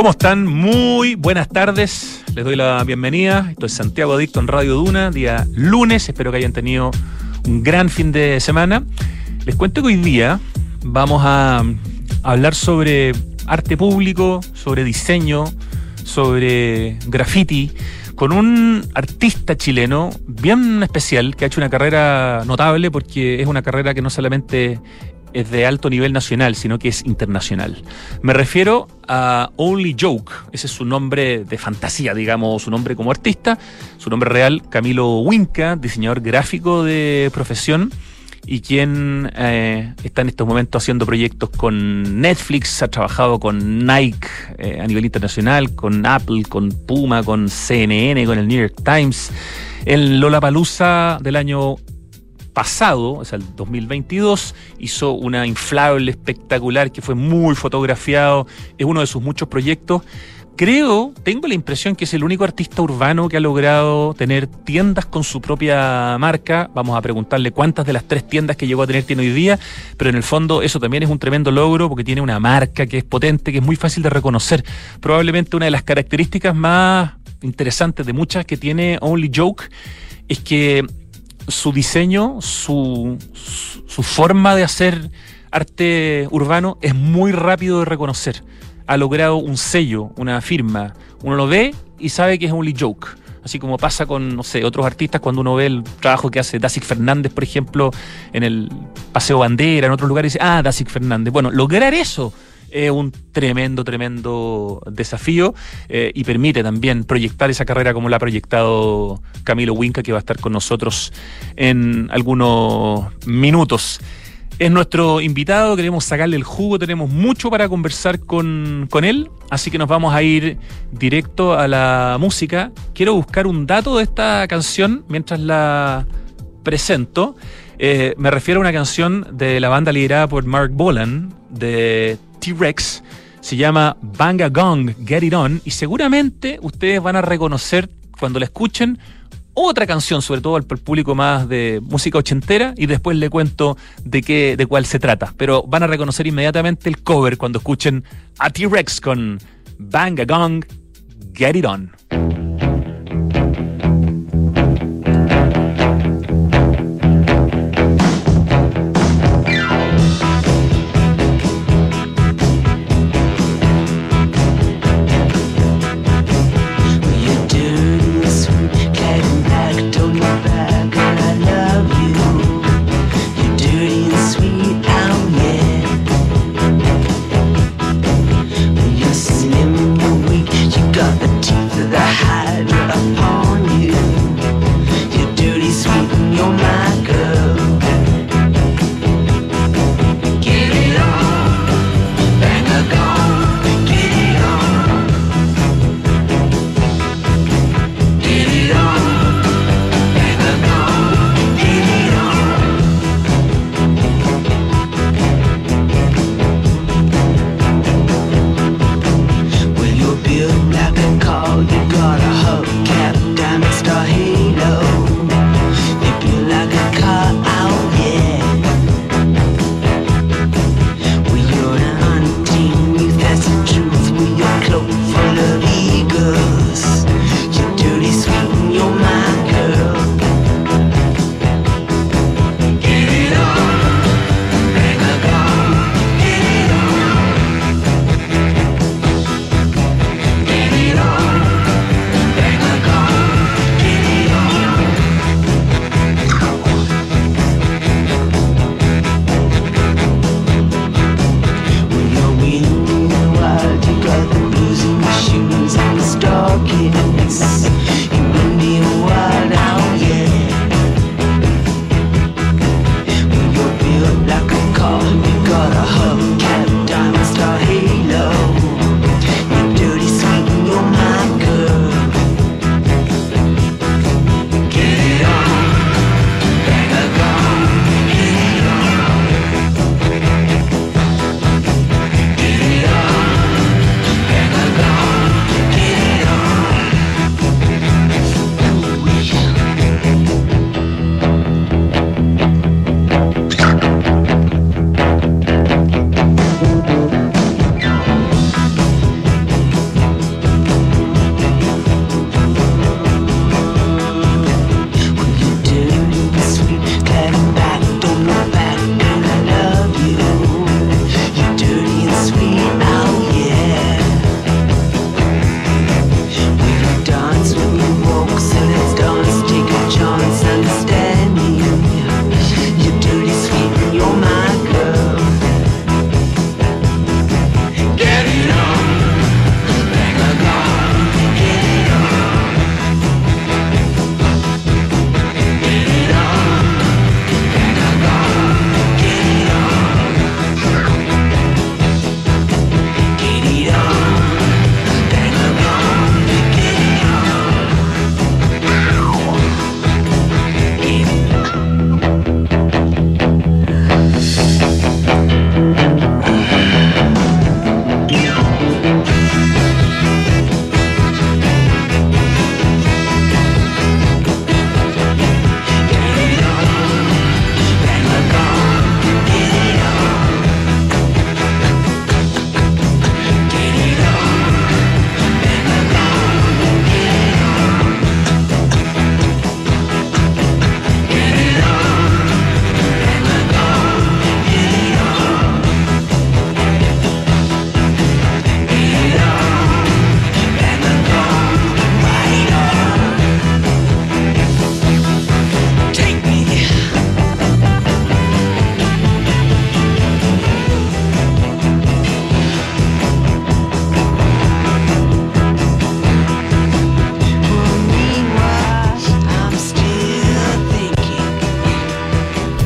¿Cómo están? Muy buenas tardes. Les doy la bienvenida. Esto es Santiago Adicto en Radio Duna, día lunes. Espero que hayan tenido un gran fin de semana. Les cuento que hoy día vamos a hablar sobre arte público, sobre diseño, sobre graffiti, con un artista chileno bien especial que ha hecho una carrera notable porque es una carrera que no solamente es de alto nivel nacional, sino que es internacional. Me refiero a Only Joke, ese es su nombre de fantasía, digamos, su nombre como artista, su nombre real, Camilo Winca, diseñador gráfico de profesión y quien eh, está en estos momentos haciendo proyectos con Netflix, ha trabajado con Nike eh, a nivel internacional, con Apple, con Puma, con CNN, con el New York Times. El Lollapalooza del año pasado, o sea, el 2022, hizo una inflable espectacular que fue muy fotografiado, es uno de sus muchos proyectos. Creo, tengo la impresión que es el único artista urbano que ha logrado tener tiendas con su propia marca. Vamos a preguntarle cuántas de las tres tiendas que llegó a tener tiene hoy día, pero en el fondo eso también es un tremendo logro porque tiene una marca que es potente, que es muy fácil de reconocer. Probablemente una de las características más interesantes de muchas que tiene Only Joke es que su diseño, su, su, forma de hacer arte urbano es muy rápido de reconocer. Ha logrado un sello, una firma. Uno lo ve y sabe que es Only Joke. Así como pasa con, no sé, otros artistas cuando uno ve el trabajo que hace Dasic Fernández, por ejemplo, en el Paseo Bandera, en otros lugares, dice, ah, Dasic Fernández. Bueno, lograr eso es un tremendo, tremendo desafío eh, y permite también proyectar esa carrera como la ha proyectado Camilo Winca, que va a estar con nosotros en algunos minutos. Es nuestro invitado, queremos sacarle el jugo, tenemos mucho para conversar con, con él, así que nos vamos a ir directo a la música. Quiero buscar un dato de esta canción mientras la presento. Eh, me refiero a una canción de la banda liderada por Mark Bolan, de T-Rex. Se llama Bang a Gong, Get It On. Y seguramente ustedes van a reconocer cuando la escuchen otra canción, sobre todo al público más de música ochentera, y después le cuento de qué, de cuál se trata. Pero van a reconocer inmediatamente el cover cuando escuchen a T-Rex con Bang a Gong, Get It On.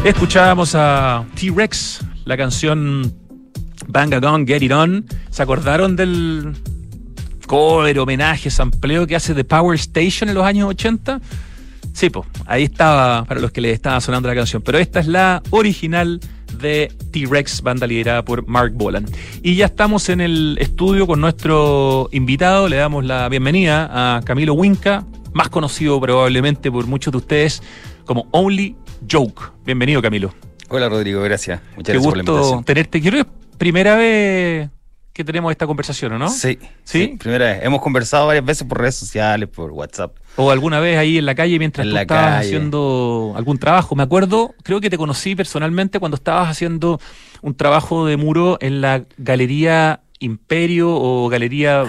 Escuchábamos a T-Rex, la canción Bang a Gone, Get It On. ¿Se acordaron del cover, homenaje, sampleo que hace The Power Station en los años 80? Sí, pues, ahí estaba para los que les estaba sonando la canción. Pero esta es la original de T-Rex, banda liderada por Mark Bolan. Y ya estamos en el estudio con nuestro invitado. Le damos la bienvenida a Camilo Winca, más conocido probablemente por muchos de ustedes como Only Joke. Bienvenido, Camilo. Hola, Rodrigo, gracias. Muchas Qué gracias por la invitación. tenerte. Quiero es primera vez que tenemos esta conversación, no? Sí, sí, primera vez. Hemos conversado varias veces por redes sociales, por WhatsApp. O alguna vez ahí en la calle mientras tú estabas haciendo algún trabajo. Me acuerdo, creo que te conocí personalmente cuando estabas haciendo un trabajo de muro en la galería Imperio o Galería,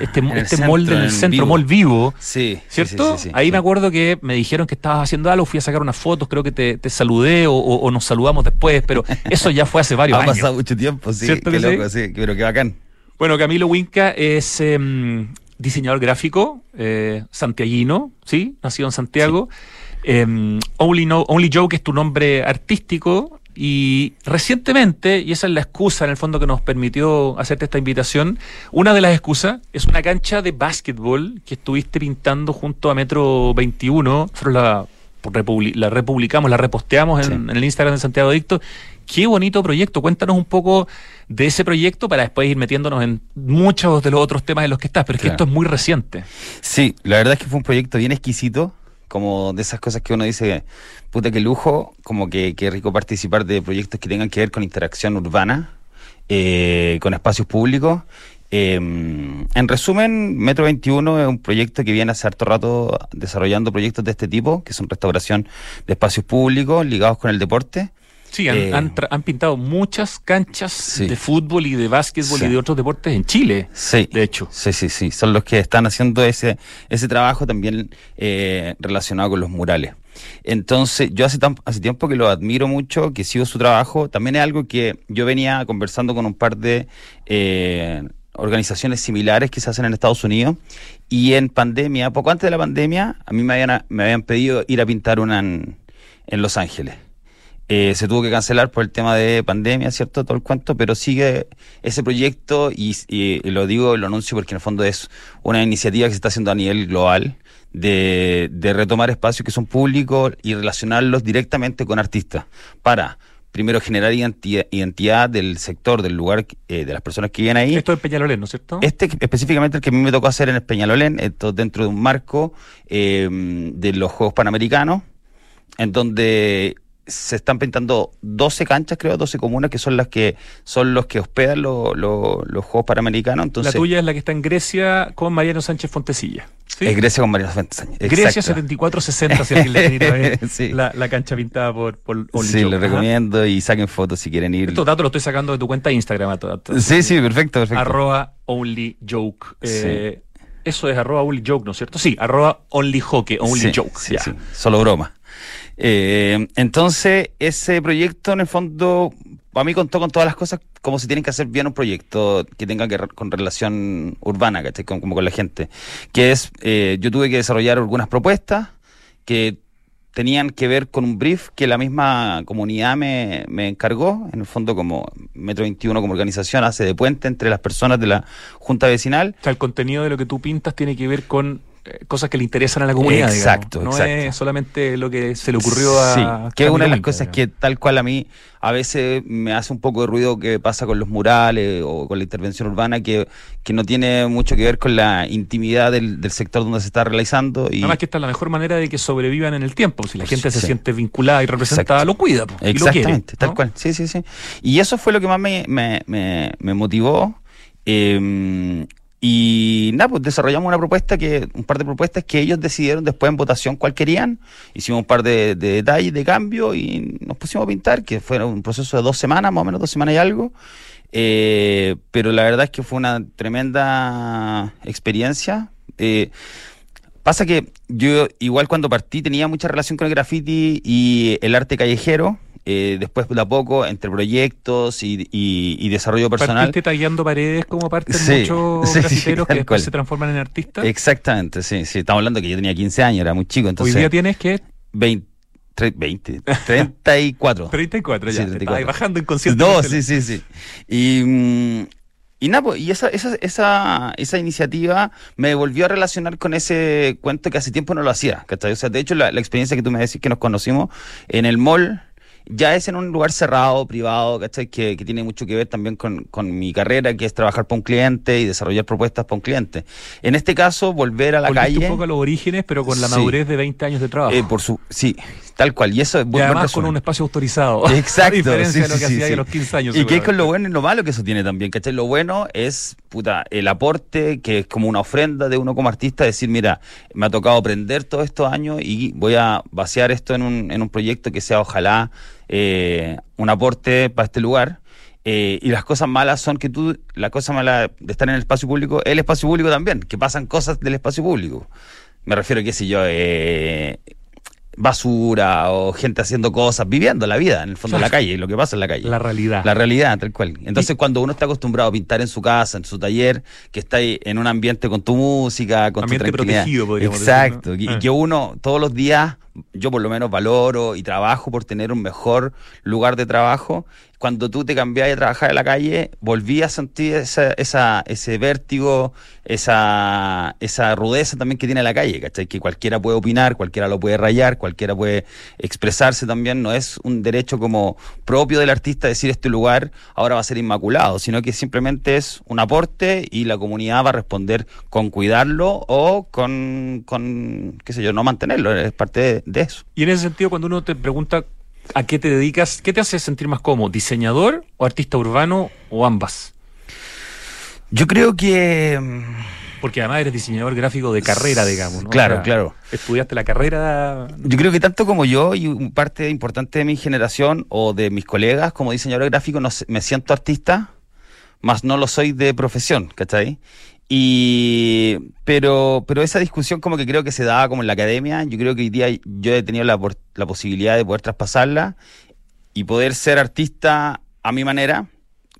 este, este molde en el centro, mall vivo. Sí. ¿Cierto? Ahí me acuerdo que me dijeron que estabas haciendo algo, fui a sacar unas fotos, creo que te, saludé o, nos saludamos después, pero eso ya fue hace varios años. Ha pasado mucho tiempo, sí. ¿Cierto qué loco, sí? pero qué bacán. Bueno, Camilo Winca es em, diseñador gráfico, eh, santiaguino, ¿sí? Nacido en Santiago. Em, Only, no, Only Joe, que es tu nombre artístico, y recientemente, y esa es la excusa en el fondo que nos permitió hacerte esta invitación, una de las excusas es una cancha de básquetbol que estuviste pintando junto a Metro 21. Nosotros la, la republicamos, la reposteamos en, el Instagram de Santiago Dicto. Qué bonito proyecto. Cuéntanos un poco de ese proyecto para después ir metiéndonos en muchos de los otros temas en los que estás, pero es que esto es muy reciente. Sí, la verdad es que fue un proyecto bien exquisito como de esas cosas que uno dice, puta que lujo, como que, que rico participar de proyectos que tengan que ver con interacción urbana, eh, con espacios públicos. Em, en resumen, Metro 21 es un proyecto que viene hace harto rato desarrollando proyectos de este tipo, que son restauración de espacios públicos ligados con el deporte. Sí, han, eh, pintado muchas canchas de fútbol y de básquetbol y de otros deportes en Chile. Sí, de hecho. Sí, sí, sí. Son los que están haciendo ese, ese trabajo también eh, relacionado con los murales. Entonces, yo hace, hace tiempo que lo admiro mucho, que sigo su trabajo. También es algo que yo venía conversando con un par de eh, organizaciones similares que se hacen en Estados Unidos. Y en pandemia, poco antes de la pandemia, a mí me habían, me habían pedido ir a pintar una en Los Ángeles. Eh, se tuvo que cancelar por el tema de pandemia, ¿cierto? Todo el cuento, pero sigue ese proyecto y, lo digo y lo anuncio porque en el fondo es una iniciativa que se está haciendo a nivel global de, retomar espacios que son públicos y relacionarlos directamente con artistas para primero generar identidad, del sector, del lugar, eh, de las personas que viven ahí. Esto es Peñalolén, ¿no es cierto? Este específicamente el que a mí me tocó hacer en el Peñalolén, esto dentro de un marco eh, de los Juegos Panamericanos, en donde se están pintando 12 canchas, creo, 12 comunas, que son las que son los que hospedan los Juegos Panamericanos. Entonces, la tuya es la que está en Grecia con Mariano Sánchez Fontecilla. Es Grecia con Mariano Sánchez. Grecia 7460, si alguien le quiere la, la, cancha pintada por, por Sí, les recomiendo y saquen fotos si quieren ir. Estos datos los estoy sacando de tu cuenta de Instagram. sí, sí, perfecto, perfecto. Arroba only joke. Eh, eso es arroba only joke, ¿no es cierto? Sí, arroba only hockey, only joke. Sí, sí, solo broma. Eh, entonces, ese proyecto en el fondo, a mí contó con todas las cosas como se tienen que hacer bien un proyecto que tenga que ver con relación urbana, ¿cachai? Como, con la gente. Que es, eh, yo tuve que desarrollar algunas propuestas que tenían que ver con un brief que la misma comunidad me, me encargó, en el fondo como Metro 21 como organización hace de puente entre las personas de la Junta Vecinal. O sea, el contenido de lo que tú pintas tiene que ver con cosas que le interesan a la comunidad. Exacto, No exacto. es solamente lo que se le ocurrió a. Sí, que es una de las cosas que tal cual a mí a veces me hace un poco de ruido que pasa con los murales o con la intervención urbana que, que no tiene mucho que ver con la intimidad del, sector donde se está realizando. Y... Además que esta es la mejor manera de que sobrevivan en el tiempo. Si la gente se siente vinculada y representada, lo cuida. Exactamente, tal cual. Sí, sí, sí. Y eso fue lo que más me, me, me, me motivó. Eh, y nada, pues desarrollamos una propuesta que, un par de propuestas que ellos decidieron después en votación cuál querían. Hicimos un par de, detalles de cambio y nos pusimos a pintar, que fue un proceso de dos semanas, más o menos dos semanas y algo. Eh, pero la verdad es que fue una tremenda experiencia. Eh, pasa que yo igual cuando partí tenía mucha relación con el graffiti y el arte callejero eh, después de a poco, entre proyectos y, desarrollo personal. ¿Partiste tallando paredes como parte de muchos grafiteros que después se transforman en artistas? Exactamente, sí, sí. Estamos hablando que yo tenía 15 años, era muy chico. Entonces, ¿Hoy día tienes que? 20, 34. 34, ya. Sí, Estaba 34. ahí bajando inconscientemente. No, sí, sí, sí. Y, mm, y nada, pues, y esa, esa, esa, esa iniciativa me volvió a relacionar con ese cuento que hace tiempo no lo hacía. ¿cachai? O sea, de hecho, la, la experiencia que tú me decís que nos conocimos en el mall ya es en un lugar cerrado, privado, ¿cachai? Que, que tiene mucho que ver también con, con mi carrera, que es trabajar para un cliente y desarrollar propuestas para un cliente. En este caso, volver a la Volviste calle. un poco a los orígenes, pero con la Sí. madurez de 20 años de trabajo. eh, por su, sí, tal cual. Y eso es y buen- buen además con un espacio autorizado. Exacto. a diferencia sí, de lo que sí, hacía a los 15 años. Y que es con lo bueno y lo malo que eso tiene también, ¿cachai? Lo bueno es, puta, el aporte, que es como una ofrenda de uno como artista, decir, mira, me ha tocado aprender todos estos años y voy a vaciar esto en un, en un proyecto que sea, ojalá, eh, un aporte para este lugar. Eh, y las cosas malas son que tú, la cosa mala de estar en el espacio público, el espacio público también, que pasan cosas del espacio público. Me refiero, qué sé yo, eh, basura o gente haciendo cosas, viviendo la vida, en el fondo de la calle, lo que pasa en la calle. La realidad. La realidad, tal cual. Entonces, cuando uno está acostumbrado a pintar en su casa, en su taller, que está ahí en un ambiente con tu música, con Ambiente tu tranquilidad. protegido, podríamos decir, Exacto. y Ah. que uno todos los días, yo por lo menos valoro y trabajo por tener un mejor lugar de trabajo. Cuando tú te cambiás a trabajar en la calle, volví a sentir esa, esa, ese vértigo, esa, esa rudeza también que tiene la calle, ¿cachai? Que cualquiera puede opinar, cualquiera lo puede rayar, cualquiera puede expresarse también. No es un derecho como propio del artista decir este lugar ahora va a ser inmaculado, sino que simplemente es un aporte y la comunidad va a responder con cuidarlo o con, con qué sé yo, no mantenerlo. Es parte de, de eso. Y en ese sentido, cuando uno te pregunta a qué te dedicas, ¿qué te hace sentir más cómodo? ¿Diseñador o artista urbano o ambas? Yo creo que... mm, Porque además eres diseñador gráfico de carrera, digamos, ¿no? Claro, claro. Estudiaste la carrera. Yo creo que tanto como yo y un parte importante de mi generación o de mis colegas como diseñador gráfico no sé, me siento artista, más no lo soy de profesión, ¿cachai? Y pero pero esa discusión como que creo que se daba como en la academia, yo creo que hoy día yo he tenido la, la posibilidad de poder traspasarla y poder ser artista a mi manera,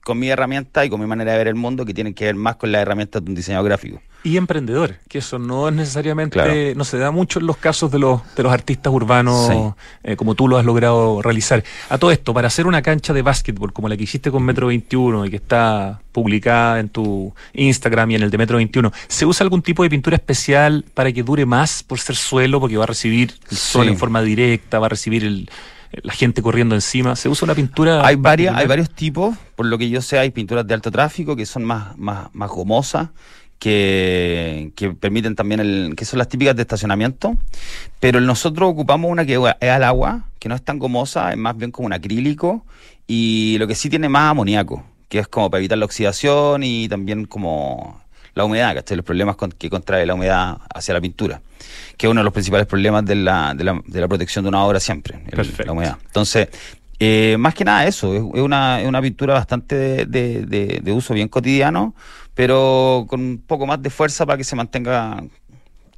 con mi herramienta y con mi manera de ver el mundo que tienen que ver más con las herramientas de un diseñador gráfico. Y emprendedor, que eso no es necesariamente, Claro. no se da mucho en los casos de los, de los artistas urbanos, Sí. eh, como tú lo has logrado realizar. A todo esto, para hacer una cancha de básquetbol como la que hiciste con Metro 21 y que está publicada en tu Instagram y en el de Metro 21, ¿se usa algún tipo de pintura especial para que dure más por ser suelo, porque va a recibir el sol Sí. en forma directa, va a recibir el- la gente corriendo encima? ¿Se usa una pintura? Hay varias, hay varios tipos, por lo que yo sé, hay pinturas de alto tráfico que son más, más, más gomosas, que, que permiten también el, que son las típicas de estacionamiento, pero nosotros ocupamos una que es al agua, que no es tan gomosa, es más bien como un acrílico, y lo que sí tiene más amoníaco, que es como para evitar la oxidación y también como la humedad, ¿cachai? Los problemas con- que contrae la humedad hacia la pintura, que es uno de los principales problemas de la, de la, de la protección de una obra siempre, el- la humedad. Entonces, eh, más que nada eso, es, es una, es una pintura bastante de, de- de- de uso bien cotidiano, pero con un poco más de fuerza para que se mantenga.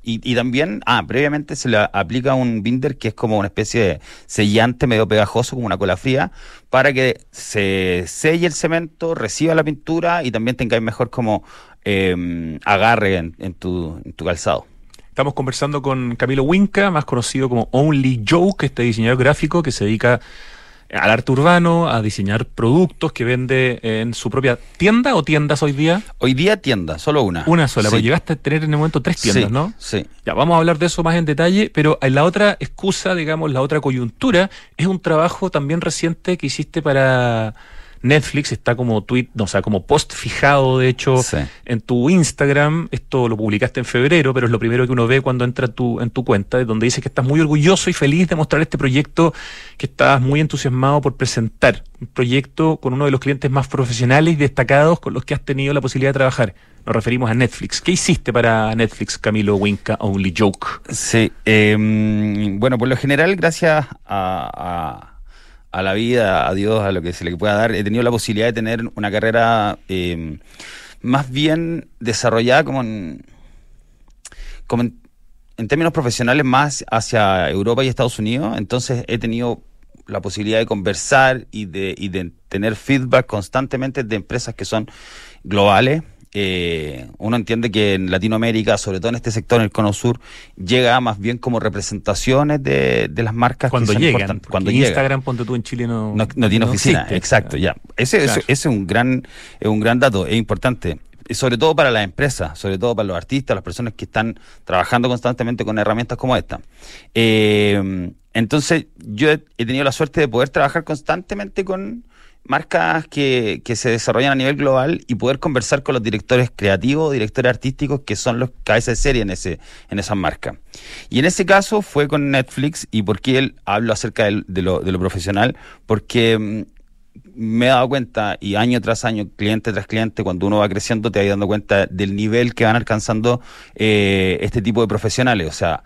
Y, y también, ah, previamente se le aplica un binder que es como una especie de sellante medio pegajoso, como una cola fría, para que se selle el cemento, reciba la pintura y también tengáis mejor como eh, agarre en, en tu, en tu calzado. Estamos conversando con Camilo Winca, más conocido como Only Joke, este diseñador gráfico que se dedica al arte urbano, a diseñar productos que vende en su propia tienda o tiendas hoy día. Hoy día tienda, solo una. Una sola, Sí. porque llegaste a tener en el momento tres tiendas, Sí, ¿no? Sí. Ya, vamos a hablar de eso más en detalle, pero la otra excusa, digamos, la otra coyuntura, es un trabajo también reciente que hiciste para Netflix, está como tweet, no, o sea, como post fijado, de hecho, Sí. en tu Instagram, esto lo publicaste en febrero, pero es lo primero que uno ve cuando entra tu, en tu cuenta, donde dices que estás muy orgulloso y feliz de mostrar este proyecto que estás muy entusiasmado por presentar. Un proyecto con uno de los clientes más profesionales y destacados con los que has tenido la posibilidad de trabajar. Nos referimos a Netflix. ¿Qué hiciste para Netflix, Camilo Winca Only Joke? Sí, eh, bueno, por lo general, gracias a, a- a la vida, a Dios, a lo que se le pueda dar, he tenido la posibilidad de tener una carrera eh, más bien desarrollada como en, en términos profesionales más hacia Europa y Estados Unidos. Entonces he tenido la posibilidad de conversar y de, y de tener feedback constantemente de empresas que son globales eh, uno entiende que en Latinoamérica, sobre todo en este sector, en el Cono Sur, llega más bien como representaciones de, de las marcas cuando que llegan. Cuando Instagram, ponte tú en Chile, no, no, no tiene oficina. existe. Exacto, ya. Ese, Claro. ese- ese es un gran, es un gran dato, es importante. Sobre todo para las empresas, sobre todo para los artistas, las personas que están trabajando constantemente con herramientas como esta. Eh, entonces, yo he tenido la suerte de poder trabajar constantemente con marcas que, que se desarrollan a nivel global y poder conversar con los directores creativos, directores artísticos que son los cabezas de serie en ese en esas marcas. Y en ese caso fue con Netflix y por qué él hablo acerca del- de, lo, de lo profesional, porque mm, me he dado cuenta y año tras año, cliente tras cliente, cuando uno va creciendo te vas dando cuenta del nivel que van alcanzando eh, este tipo de profesionales. O sea,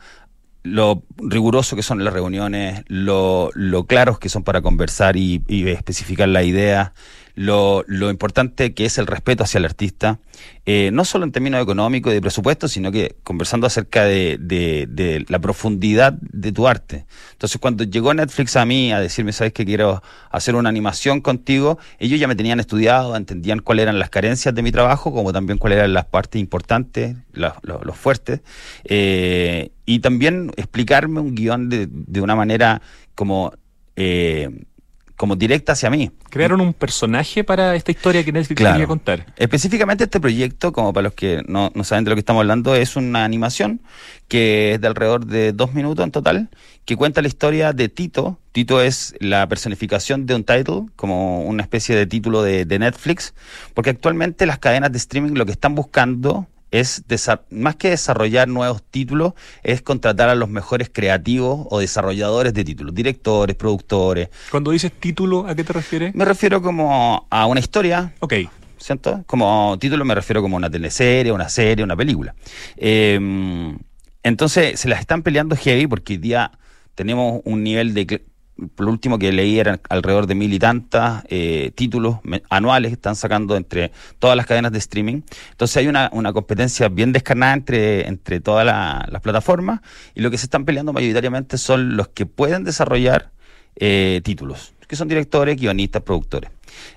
lo riguroso que son las reuniones, lo, lo claros que son para conversar y, y especificar la idea, lo, lo importante que es el respeto hacia el artista, eh, no solo en términos económicos y de presupuesto, sino que conversando acerca de, de- de la profundidad de tu arte. Entonces, cuando llegó Netflix a mí a decirme, sabes que quiero hacer una animación contigo, ellos ya me tenían estudiado, entendían cuáles eran las carencias de mi trabajo, como también cuáles eran las partes importantes, los fuertes, eh, y también explicarme un guion de, de una manera como, eh, como directa hacia mí. Crearon un personaje para esta historia que Netflix Claro. quería contar. Específicamente este proyecto, como para los que no, no saben de lo que estamos hablando, es una animación que es de alrededor de dos minutos en total, que cuenta la historia de Tito. Tito es la personificación de un title, como una especie de título de, de Netflix, porque actualmente las cadenas de streaming lo que están buscando es, más que desarrollar nuevos títulos, es contratar a los mejores creativos o desarrolladores de títulos, directores, productores. Cuando dices título, ¿a qué te refieres? Me refiero como a una historia, Ok. ¿cierto? Como título me refiero como una teleserie, una serie, una película. Eh, entonces se las están peleando heavy porque hoy día tenemos un nivel de... Lo último que leí eran alrededor de mil y tantas eh, títulos anuales que están sacando entre todas las cadenas de streaming. Entonces hay una, una competencia bien descarnada entre, entre todas la- las plataformas y lo que se están peleando mayoritariamente son los que pueden desarrollar eh, títulos, que son directores, guionistas, productores.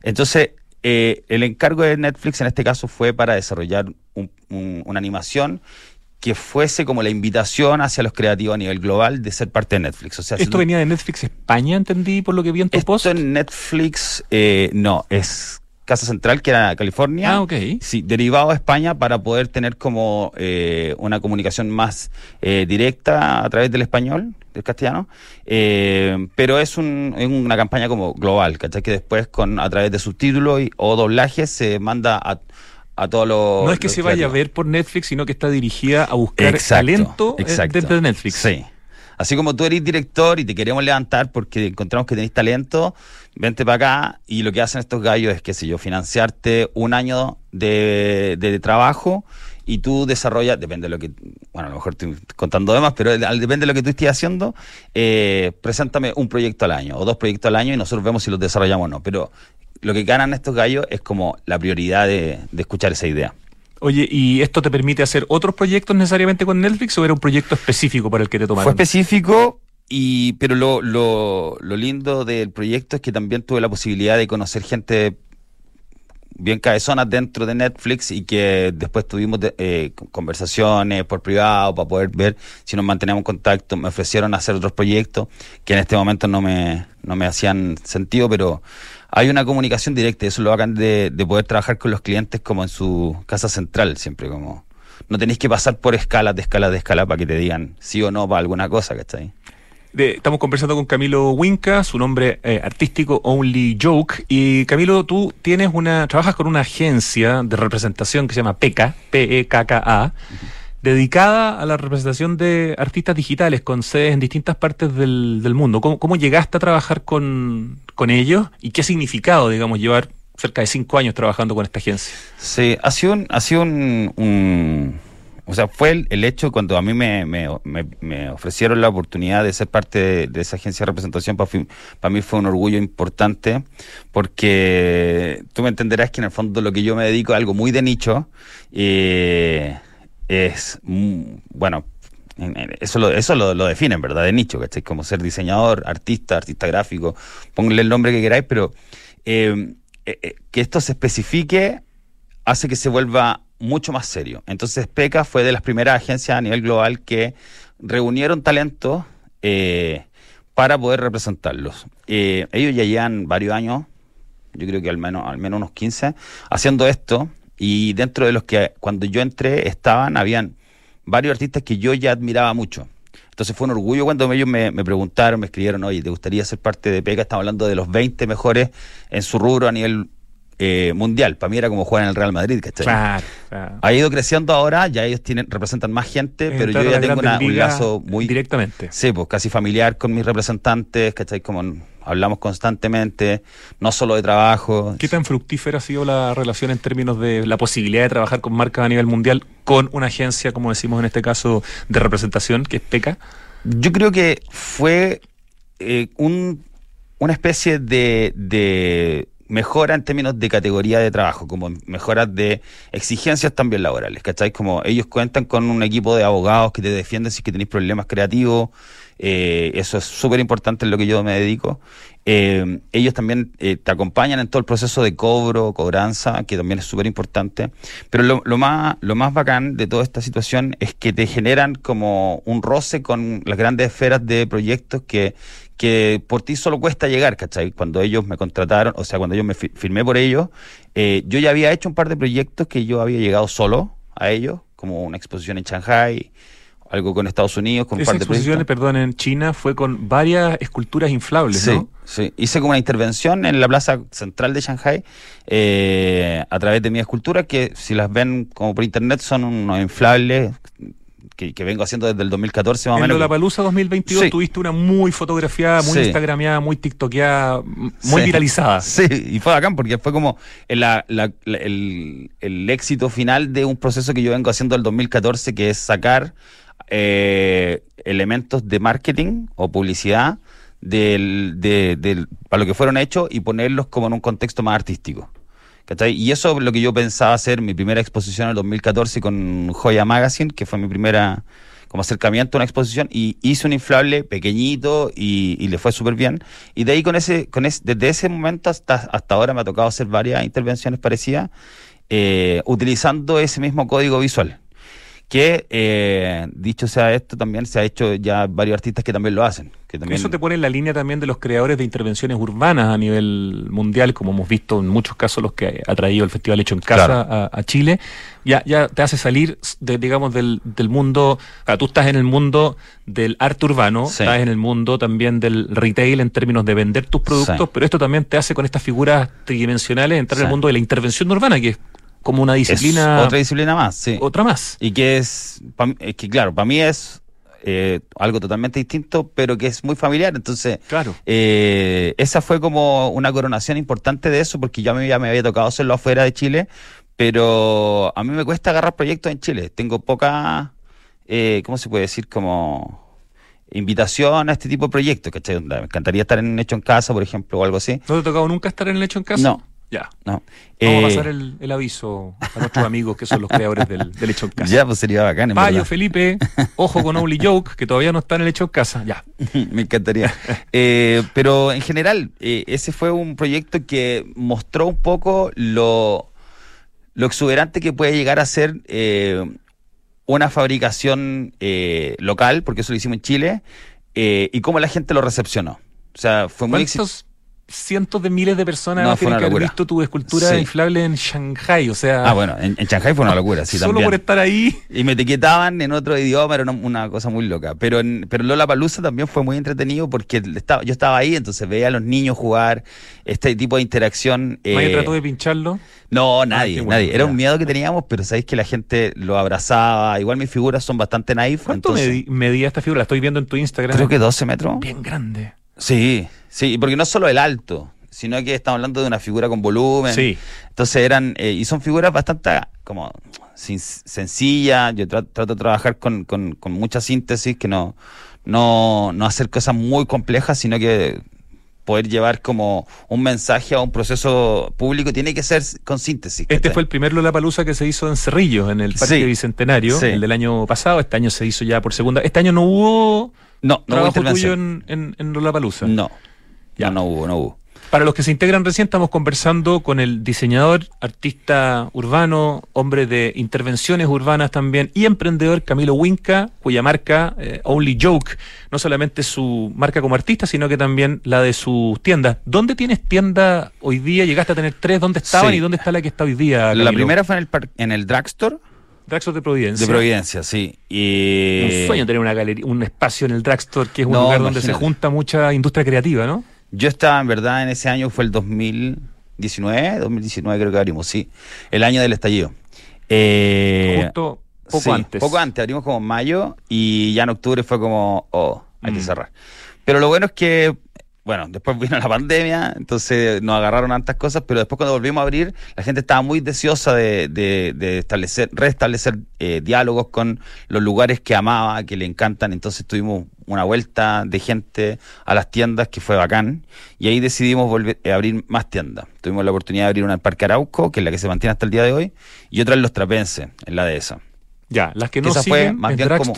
Entonces, eh, el encargo de Netflix en este caso fue para desarrollar un- una animación que fuese como la invitación hacia los creativos a nivel global de ser parte de Netflix. O sea, Esto venía de Netflix España, entendí por lo que vi en tu esto post. en Netflix, eh, no, es Casa Central, que era California. Ah, ok. Sí, derivado a España para poder tener como eh, una comunicación más eh, directa a través del español, del castellano. Eh, pero es, un, es una campaña como global, ¿cachai? Que después con a través de subtítulos y, o doblajes se manda a, a todos los. No es que se vaya a ver por Netflix, sino que está dirigida a buscar Exacto, talento eh, exacto. dentro de Netflix. Sí. Así como tú eres director y te queremos levantar porque encontramos que tenés talento, vente para acá y lo que hacen estos gallos es, qué sé yo, financiarte un año de, de trabajo y tú desarrollas, depende de lo que, bueno, a lo mejor estoy contando de más, pero depende de lo que tú estés haciendo, eh, preséntame un proyecto al año o dos proyectos al año y nosotros vemos si los desarrollamos o no. Pero lo que ganan estos gallos es como la prioridad de, de escuchar esa idea. Oye, ¿y esto te permite hacer otros proyectos necesariamente con Netflix o era un proyecto específico para el que te Fue tomaron? específico, y, pero lo, lo, lo lindo del proyecto es que también tuve la posibilidad de conocer gente bien cabezona dentro de Netflix y que después tuvimos de- eh, con- conversaciones por privado para poder ver si nos manteníamos en contacto. Me ofrecieron hacer otros proyectos que en este momento no me, no me hacían sentido, pero hay una comunicación directa y eso es lo bacán de, de poder trabajar con los clientes como en su casa central, siempre como... No tenéis que pasar por escalas de escalas de escalas para que te digan sí o no para alguna cosa, ¿cachai? De- estamos conversando con Camilo Winca, su nombre eh, artístico Only Joke. Y Camilo, tú tienes una, trabajas con una agencia de representación que se llama PECA, P-E-K-K-A, dedicada a la representación de artistas digitales con sedes en distintas partes del, mundo. ¿Cómo, llegaste a trabajar con, con ellos y qué significado, digamos, llevar cerca de cinco años trabajando con esta agencia? Sí, ha sido un, ha un, o sea, fue el, el hecho cuando a mí me, me, me- me ofrecieron la oportunidad de ser parte de, de esa agencia de representación, para mí fue un orgullo importante, porque tú me entenderás que en el fondo lo que yo me dedico es algo muy de nicho, eh, es, mm, bueno, en- en- eso lo, eso lo, lo definen, ¿verdad? De nicho, ¿cachai? Como ser diseñador, artista, artista gráfico, pónganle el nombre que queráis, pero eh, eh, eh, que esto se especifique hace que se vuelva mucho más serio. Entonces PECA fue de las primeras agencias a nivel global que reunieron talentos para poder representarlos. Ellos ya llevan varios años, yo creo que al menos, al menos unos 15, haciendo esto y dentro de los que cuando yo entré estaban, habían varios artistas que yo ya admiraba mucho. Entonces fue un orgullo cuando ellos me, preguntaron, me escribieron, oye, ¿te gustaría ser parte de PECA? Estamos hablando de los 20 mejores en su rubro a nivel eh, mundial. Para mí era como jugar en el Real Madrid, ¿cachai? Claro, claro. Ha ido creciendo ahora, ya ellos tienen, representan más gente, pero Entrar yo ya tengo una- un lazo muy... Directamente. Sí, pues casi familiar con mis representantes, ¿cachai? Como hablamos constantemente, no solo de trabajo. ¿Qué tan fructífera ha sido la relación en términos de la posibilidad de trabajar con marcas a nivel mundial con una agencia, como decimos en este caso, de representación, que es PECA? Yo creo que fue eh, un, una especie de, de mejora en términos de categoría de trabajo, como mejoras de exigencias también laborales, ¿cachai? Como ellos cuentan con un equipo de abogados que te defienden si es que tenéis problemas creativos, eh, eso es súper importante en lo que yo me dedico. Eh, ellos también eh, te acompañan en todo el proceso de cobro, cobranza, que también es súper importante. Pero lo, lo más, lo más bacán de toda esta situación es que te generan como un roce con las grandes esferas de proyectos que, que por ti solo cuesta llegar, ¿cachai? Cuando ellos me contrataron, o sea, cuando yo me fi- firmé por ellos, eh, yo ya había hecho un par de proyectos que yo había llegado solo a ellos, como una exposición en Shanghai, algo con Estados Unidos, con un Esa par de exposición, proyectos. perdón, en China fue con varias esculturas inflables, Sí, ¿no? sí. Hice como una intervención en la plaza central de Shanghai eh, a través de mi escultura, que si las ven como por internet son unos inflables que, que vengo haciendo desde el 2014 más o En menos. Lollapalooza 2022 Sí. tuviste una muy fotografiada, muy Sí. instagrameada, muy tiktokeada, muy Sí. viralizada. Sí, y fue bacán porque fue como la- la- la- el, el éxito final de un proceso que yo vengo haciendo del 2014, que es sacar eh, elementos de marketing o publicidad del, de, del- para lo que fueron hechos y ponerlos como en un contexto más artístico. Y eso es lo que yo pensaba hacer mi primera exposición en el 2014 con Joya Magazine, que fue mi primera como acercamiento a una exposición y hice un inflable pequeñito y, y le fue súper bien. Y de ahí con ese, con ese, desde ese momento hasta, hasta ahora me ha tocado hacer varias intervenciones parecidas eh, utilizando ese mismo código visual. Que eh, dicho sea esto, también se ha hecho ya varios artistas que también lo hacen. Que también, Eso te pone en la línea también de los creadores de intervenciones urbanas a nivel mundial, como hemos visto en muchos casos los que ha traído el Festival Hecho en Casa Claro. a, a Chile. Ya, ya te hace salir, de, digamos, del, del mundo. Sea, tú estás en el mundo del arte urbano, Sí. estás en el mundo también del retail en términos de vender tus productos, Sí. pero esto también te hace con estas figuras tridimensionales entrar en el Sí. mundo de la intervención urbana, que es como una es disciplina. otra disciplina más, sí. otra más. Y que es, mí- es que claro, para mí es eh, algo totalmente distinto, pero que es muy familiar. Entonces, Claro. eh, esa fue como una coronación importante de eso, porque ya me, ya me había tocado hacerlo afuera de Chile, pero a mí me cuesta agarrar proyectos en Chile. Tengo poca, eh, ¿cómo se puede decir? Como invitación a este tipo de proyectos, ¿cachai? Onda, Me encantaría estar en Hecho en Casa, por ejemplo, o algo así. ¿No te ha tocado nunca estar en el hecho en casa? No. Ya. No. Vamos a Eh, pasar el, el aviso a nuestros amigos que son los creadores del, del hecho en casa. Ya, pues sería bacán, en Payo, verdad. Felipe, ojo con Only Joke, que todavía no está en el hecho en casa. Ya. Me encantaría. Eh, pero en general, eh, ese fue un proyecto que mostró un poco lo, lo exuberante que puede llegar a ser una fabricación local, porque eso lo hicimos en Chile, y cómo la gente lo recepcionó. O sea, fue muy exitoso. ¿Cuántos cientos de miles de personas No, tienen que haber visto tu escultura Sí. inflable en Shanghai? O sea, Ah, bueno, en, en Shanghai fue una locura, sí, solo también. por estar ahí. Y me etiquetaban en otro idioma, era una, una cosa muy loca. Pero en, pero Lola Palusa también fue muy entretenido porque estaba, yo estaba ahí, entonces veía a los niños jugar, este tipo de interacción. Nadie eh, trató de pincharlo. No, Ah, nadie, bueno, nadie. Era un miedo que teníamos, pero sabéis que la gente lo abrazaba. Igual mis figuras son bastante naif. ¿Cuánto entonces, medía esta figura? La estoy viendo en tu Instagram. Creo que 12 metros. Bien grande. Sí, sí, porque no solo el alto, sino que estamos hablando de una figura con volumen. Sí. Entonces eran, eh, y son figuras bastante como sin- sencillas. Yo tra- trato de trabajar con, con- con mucha síntesis, que no, no, no hacer cosas muy complejas, sino que poder llevar como un mensaje a un proceso público tiene que ser con síntesis. Este fue el primer Lollapalooza que se hizo en Cerrillos, en el Parque Sí. Bicentenario, Sí. el del año pasado. Este año se hizo ya por segunda. Este año no hubo no, no hubo trabajo tuyo intervención. en, en, en Lollapalooza. No, Ya. no hubo, no hubo. Para los que se integran recién, estamos conversando con el diseñador, artista urbano, hombre de intervenciones urbanas también y emprendedor Camilo Winca, cuya marca eh, Only Joke, no solamente su marca como artista, sino que también la de sus tiendas. ¿Dónde tienes tienda hoy día? ¿Llegaste a tener tres? ¿Dónde estaban Sí. y dónde está la que está hoy día? La primera fue en el, par- en el drugstore Dragstore de Providencia. de Providencia, sí. Y Un sueño tener una galería, un espacio en el Dragstore, que es un No, lugar donde se junta mucha industria creativa, ¿no? Yo estaba, en verdad, en ese año, fue el 2019, 2019 creo que abrimos, sí. El año del estallido. Eh, Justo poco sí, antes. Poco antes, abrimos como en mayo y ya en octubre fue como, oh, hay que Mm. cerrar. Pero lo bueno es que, bueno, después vino la pandemia, entonces nos agarraron tantas cosas, pero después cuando volvimos a abrir, la gente estaba muy deseosa de, de- de establecer, restablecer eh, diálogos con los lugares que amaba, que le encantan, entonces tuvimos una vuelta de gente a las tiendas que fue bacán y ahí decidimos volver a abrir más tiendas. Tuvimos la oportunidad de abrir una en Parque Arauco, que es la que se mantiene hasta el día de hoy, y otra en Los Trapenses, en la dehesa. Ya, las que no Esa fue más en bien como-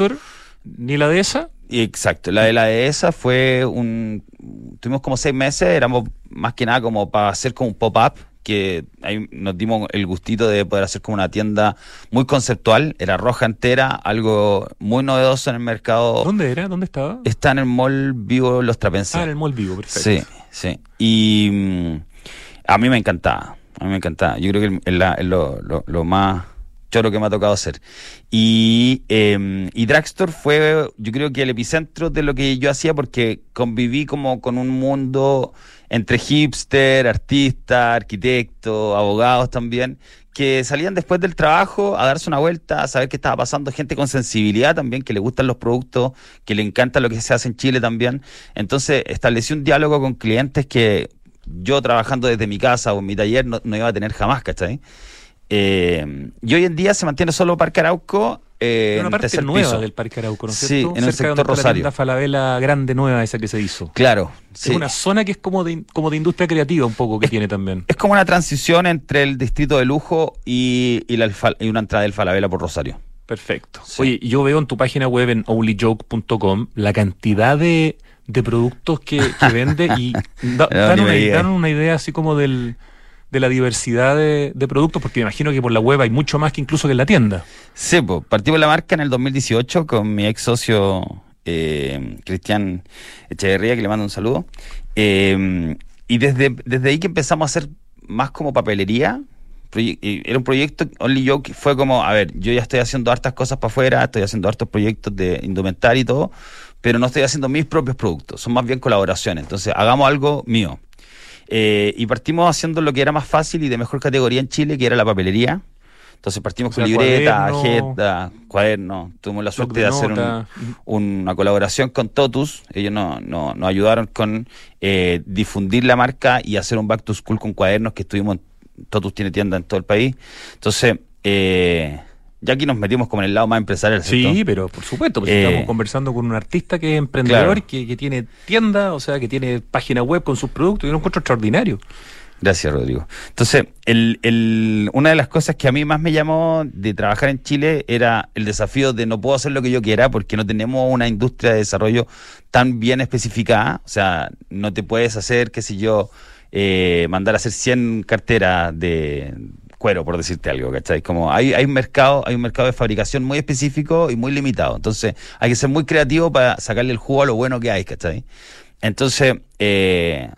ni la de esa, Exacto, la de la dehesa fue un... Tuvimos como seis meses, éramos más que nada como para hacer como un pop-up, que ahí nos dimos el gustito de poder hacer como una tienda muy conceptual, era roja entera, algo muy novedoso en el mercado. ¿dónde era? ¿Dónde estaba? Está en el mall vivo Los Trapenses. Ah, en el Mall Vivo, perfecto. Sí, sí. Y mm, a mí me encantaba, a mí me encantaba. Yo creo que lo, lo- lo más choro que me ha tocado hacer. Y, eh, y Dragstore fue, yo creo que el epicentro de lo que yo hacía porque conviví como con un mundo entre hipster, artista, arquitecto, abogados también, que salían después del trabajo a darse una vuelta, a saber qué estaba pasando, gente con sensibilidad también, que le gustan los productos, que le encanta lo que se hace en Chile también. Entonces establecí un diálogo con clientes que yo trabajando desde mi casa o en mi taller no, no iba a tener jamás, ¿cachai? Eh, y hoy en día se mantiene solo Parque Arauco. Eh, una parte tercer nueva piso. del Parque Arauco, ¿no es Sí, cierto? en el Cerca de sector donde está la Rosario. tienda Falabella grande nueva esa que se hizo. Claro, sí. Es una zona que es como de, como de industria creativa un poco que tiene también. Es como una transición entre el distrito de lujo y, y la y una entrada del Falabella por Rosario. Perfecto. Sí. Oye, yo veo en tu página web en onlyjoke.com la cantidad de, de productos que, que vende y da- No, dan, una, dan una idea así como del, de la diversidad de, productos, porque me imagino que por la web hay mucho más que incluso que en la tienda. Sí, pues, partimos la marca en el 2018 con mi ex socio eh, Cristian Echeverría, que le mando un saludo. Eh, y desde, desde ahí que empezamos a hacer más como papelería. Era un proyecto, Only Yo, que fue como, a ver, yo ya estoy haciendo hartas cosas para afuera, estoy haciendo hartos proyectos de indumentaria y todo, pero no estoy haciendo mis propios productos, son más bien colaboraciones. Entonces, hagamos algo mío. Eh, y partimos haciendo lo que era más fácil y de mejor categoría en Chile, que era la papelería. Entonces partimos O sea, con libreta, cuaderno, agenda, cuaderno. Tuvimos la suerte de de hacer un- una colaboración con Totus. Ellos no- no- nos ayudaron con eh, difundir la marca y hacer un back to school con cuadernos que estuvimos. Totus tiene tienda en todo el país. Entonces, eh, ya aquí nos metimos como en el lado más empresarial. ¿cierto? Sí, pero por supuesto, pues Eh, estamos conversando con un artista que es emprendedor, Claro. que, que tiene tienda, o sea, que tiene página web con sus productos y un encuentro extraordinario. Gracias, Rodrigo. Entonces, el, el- una de las cosas que a mí más me llamó de trabajar en Chile era el desafío de no puedo hacer lo que yo quiera porque no tenemos una industria de desarrollo tan bien especificada. O sea, no te puedes hacer, qué sé yo, eh, mandar a hacer 100 carteras de cuero, por decirte algo, ¿cachai? Como hay, hay un mercado, hay un mercado de fabricación muy específico y muy limitado. Entonces, hay que ser muy creativo para sacarle el jugo a lo bueno que hay, ¿cachai? Entonces, eh,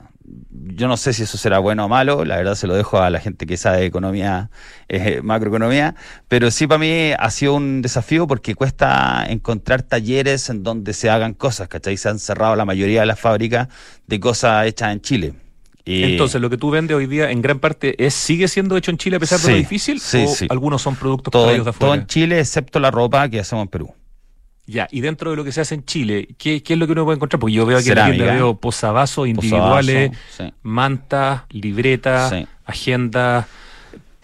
yo no sé si eso será bueno o malo, la verdad se lo dejo a la gente que sabe economía, eh, macroeconomía, pero sí para mí ha sido un desafío porque cuesta encontrar talleres en donde se hagan cosas, ¿cachai? Se han cerrado la mayoría de las fábricas de cosas hechas en Chile. Entonces, lo que tú vendes hoy día en gran parte es sigue siendo hecho en Chile a pesar de lo difícil, sí, o sí. algunos son productos todo, traídos de todo afuera. en Chile excepto la ropa que hacemos en Perú. Ya, y dentro de lo que se hace en Chile, ¿qué, qué es lo que uno puede encontrar? Porque yo veo aquí en la tienda veo posavasos individuales, Posavasos, mantas, libretas, agendas,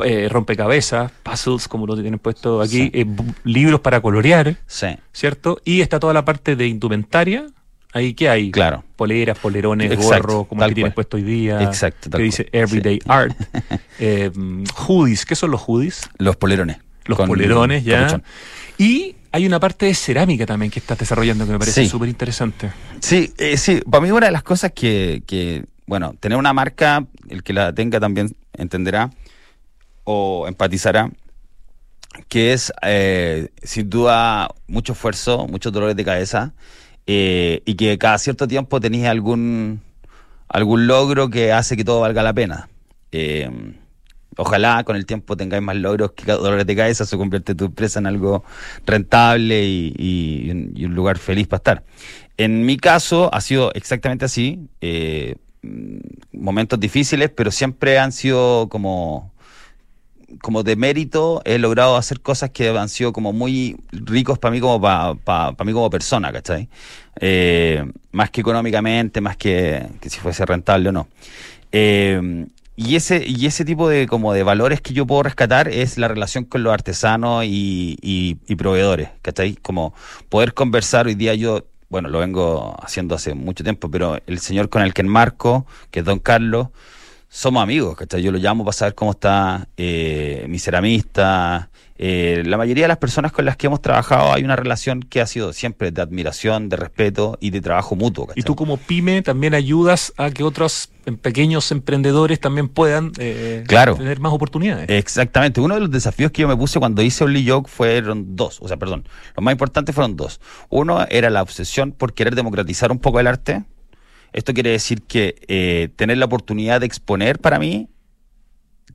eh, rompecabezas, puzzles, como lo tienen puesto aquí, Sí. eh, libros para colorear, Sí, ¿cierto? Y está toda la parte de indumentaria. Ahí, ¿qué hay? claro. Poleras, polerones, Exacto, gorros, como el que tienes puesto hoy día. Exacto, Que dice cual, Everyday sí. Art. Eh, hoodies, ¿qué son los hoodies? Los polerones. Los polerones, ya. capuchón. Y hay una parte de cerámica también que estás desarrollando que me parece Sí. súper interesante. Sí, eh, sí, para mí una de las cosas que, que bueno, tener una marca, el que la tenga también entenderá o empatizará, que es eh, sin duda mucho esfuerzo, muchos dolores de cabeza, eh, y que cada cierto tiempo tenéis algún, algún logro que hace que todo valga la pena. Eh, ojalá con el tiempo tengáis más logros que dolores de cabeza, se convierte tu empresa en algo rentable y, un lugar feliz para estar. En mi caso ha sido exactamente así, eh, momentos difíciles, pero siempre han sido como como de mérito he logrado hacer cosas que han sido como muy ricos para mí como para pa, mí como persona, ¿cachai? Eh, más que económicamente, más que, que, si fuese rentable o no. Eh, y ese, y ese tipo de como de valores que yo puedo rescatar es la relación con los artesanos y, y, y proveedores, ¿cachai? Como poder conversar hoy día yo bueno, lo vengo haciendo hace mucho tiempo, pero el señor con el que enmarco, que es don Carlos, somos amigos, ¿cachai? Yo lo llamo para saber cómo está eh, mi ceramista. Eh, la mayoría de las personas con las que hemos trabajado hay una relación que ha sido siempre de admiración, de respeto y de trabajo mutuo. ¿cachai? Y tú como pyme también ayudas a que otros pequeños emprendedores también puedan eh, claro. tener más oportunidades. Exactamente. Uno de los desafíos que yo me puse cuando hice Only Joke fueron dos, o sea, perdón, los más importantes fueron dos. Uno era la obsesión por querer democratizar un poco el arte esto quiere decir que eh, tener la oportunidad de exponer para mí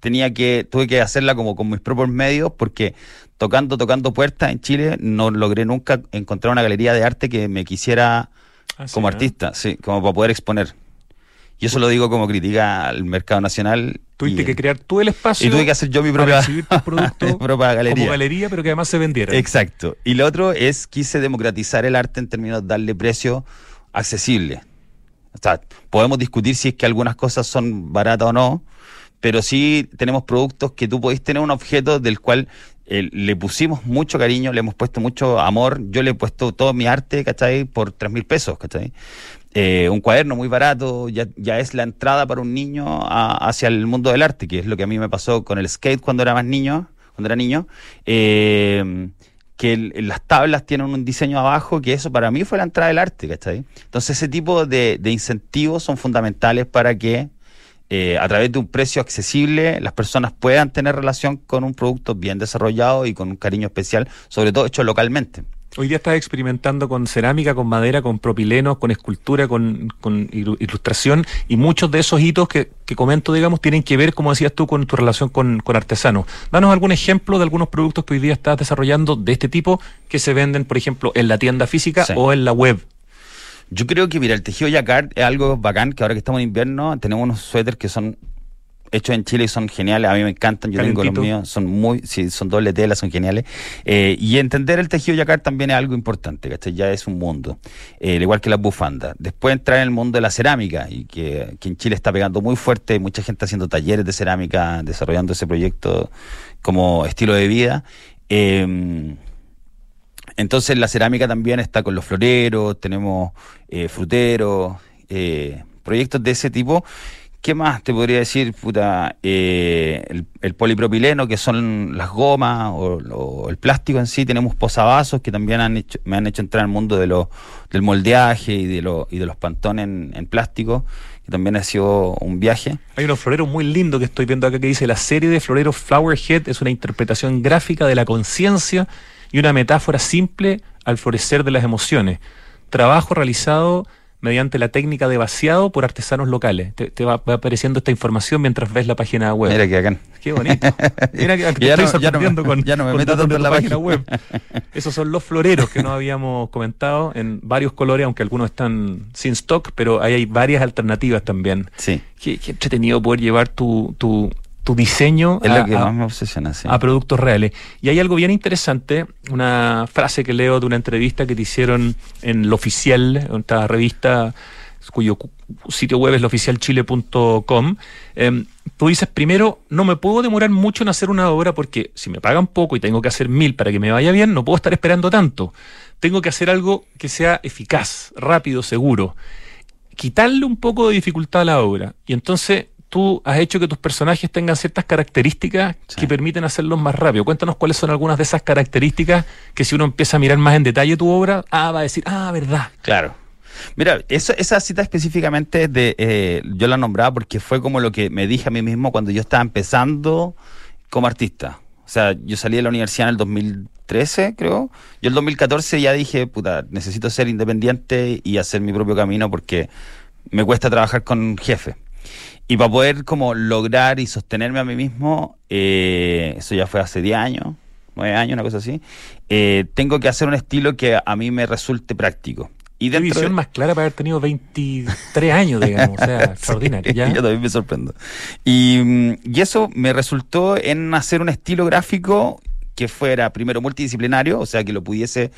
tenía que tuve que hacerla como con mis propios medios porque tocando tocando puertas en Chile no logré nunca encontrar una galería de arte que me quisiera ah, como sí, artista, ¿no? sí, como para poder exponer. Y eso lo digo como crítica al mercado nacional. Tuviste y, que crear tú el espacio. Y tuve que hacer yo mi propia, producto propia galería. Como galería, pero que además se vendiera. Exacto. Y lo otro es, quise democratizar el arte en términos de darle precio accesible. O sea, podemos discutir si es que algunas cosas son baratas o no, pero sí tenemos productos que tú podés tener un objeto del cual eh, le pusimos mucho cariño, le hemos puesto mucho amor. Yo le he puesto todo mi arte, ¿cachai? Por tres mil pesos, ¿cachai? Eh, un cuaderno muy barato, ya, ya es la entrada para un niño hacia el mundo del arte, que es lo que a mí me pasó con el skate cuando era más niño, cuando era niño. Eh, que el, las tablas tienen un diseño abajo, que eso para mí fue la entrada del arte, ¿cachai? Entonces ese tipo de, incentivos son fundamentales para que eh, a través de un precio accesible las personas puedan tener relación con un producto bien desarrollado y con un cariño especial, sobre todo hecho localmente. Hoy día estás experimentando con cerámica, con madera, con propilenos, con escultura, con, con ilustración y muchos de esos hitos que, que, comento, digamos, tienen que ver, como decías tú, con tu relación con, con artesanos. Danos algún ejemplo de algunos productos que hoy día estás desarrollando de este tipo que se venden, por ejemplo, en la tienda física sí. o en la web. Yo creo que, mira, el tejido yacar es algo bacán, que ahora que estamos en invierno tenemos unos suéteres que son hechos en Chile y son geniales, a mí me encantan, yo Calentito. tengo los míos, son muy, sí, son doble tela, son geniales. Eh, y entender el tejido yacar también es algo importante, ¿cachai? Ya es un mundo, eh, igual que las bufandas. Después entrar en el mundo de la cerámica, y que, que en Chile está pegando muy fuerte, mucha gente haciendo talleres de cerámica, desarrollando ese proyecto como estilo de vida. Eh, entonces la cerámica también está con los floreros, tenemos eh, fruteros, eh, proyectos de ese tipo. ¿Qué más te podría decir? Puta, eh, el, polipropileno, que son las gomas o, el plástico en sí. Tenemos posavasos que también han hecho, me han hecho entrar al mundo del moldeaje y de, lo, y de los pantones en, en plástico que también ha sido un viaje. Hay unos floreros muy lindos que estoy viendo acá que dice la serie de floreros Flowerhead es una interpretación gráfica de la conciencia y una metáfora simple al florecer de las emociones. Trabajo realizado mediante la técnica de vaciado por artesanos locales. Te, te va, va, apareciendo esta información mientras ves la página web. Mira que acá. Qué bonito. Mira que te ya estoy no, sorprendiendo ya no, con, ya no me con meto tanto en la la página web. Esos son los floreros que nos habíamos comentado en varios colores, aunque algunos están sin stock, pero ahí hay varias alternativas también. Sí. Qué, qué entretenido poder llevar tu, tu, tu diseño es a, lo que a, más me obsesiona, sí. a, productos reales. Y hay algo bien interesante, una frase que leo de una entrevista que te hicieron en Lo Oficial, en esta revista cuyo sitio web es looficialchile.com. Eh, tú dices, primero, no me puedo demorar mucho en hacer una obra porque si me pagan poco y tengo que hacer mil para que me vaya bien, no puedo estar esperando tanto. Tengo que hacer algo que sea eficaz, rápido, seguro. Quitarle un poco de dificultad a la obra. Y entonces tú has hecho que tus personajes tengan ciertas características sí. que permiten hacerlos más rápido. Cuéntanos cuáles son algunas de esas características que si uno empieza a mirar más en detalle tu obra, ah, va a decir, ah, verdad. Claro. Mira, esa cita específicamente de, eh, yo la nombraba porque fue como lo que me dije a mí mismo cuando yo estaba empezando como artista. O sea, yo salí de la universidad en el 2013, creo. Yo el 2014 ya dije, puta, necesito ser independiente y hacer mi propio camino porque me cuesta trabajar con jefe. Y para poder como lograr y sostenerme a mí mismo, eh, eso ya fue hace 10 años, 9 años, una cosa así, eh, tengo que hacer un estilo que a mí me resulte práctico. Y Qué visión más clara para haber tenido 23 años, digamos, o sea, extraordinario. ¿ya? Yo también me sorprendo. Y, y eso me resultó en hacer un estilo gráfico que fuera primero multidisciplinario, o sea, que lo pudiese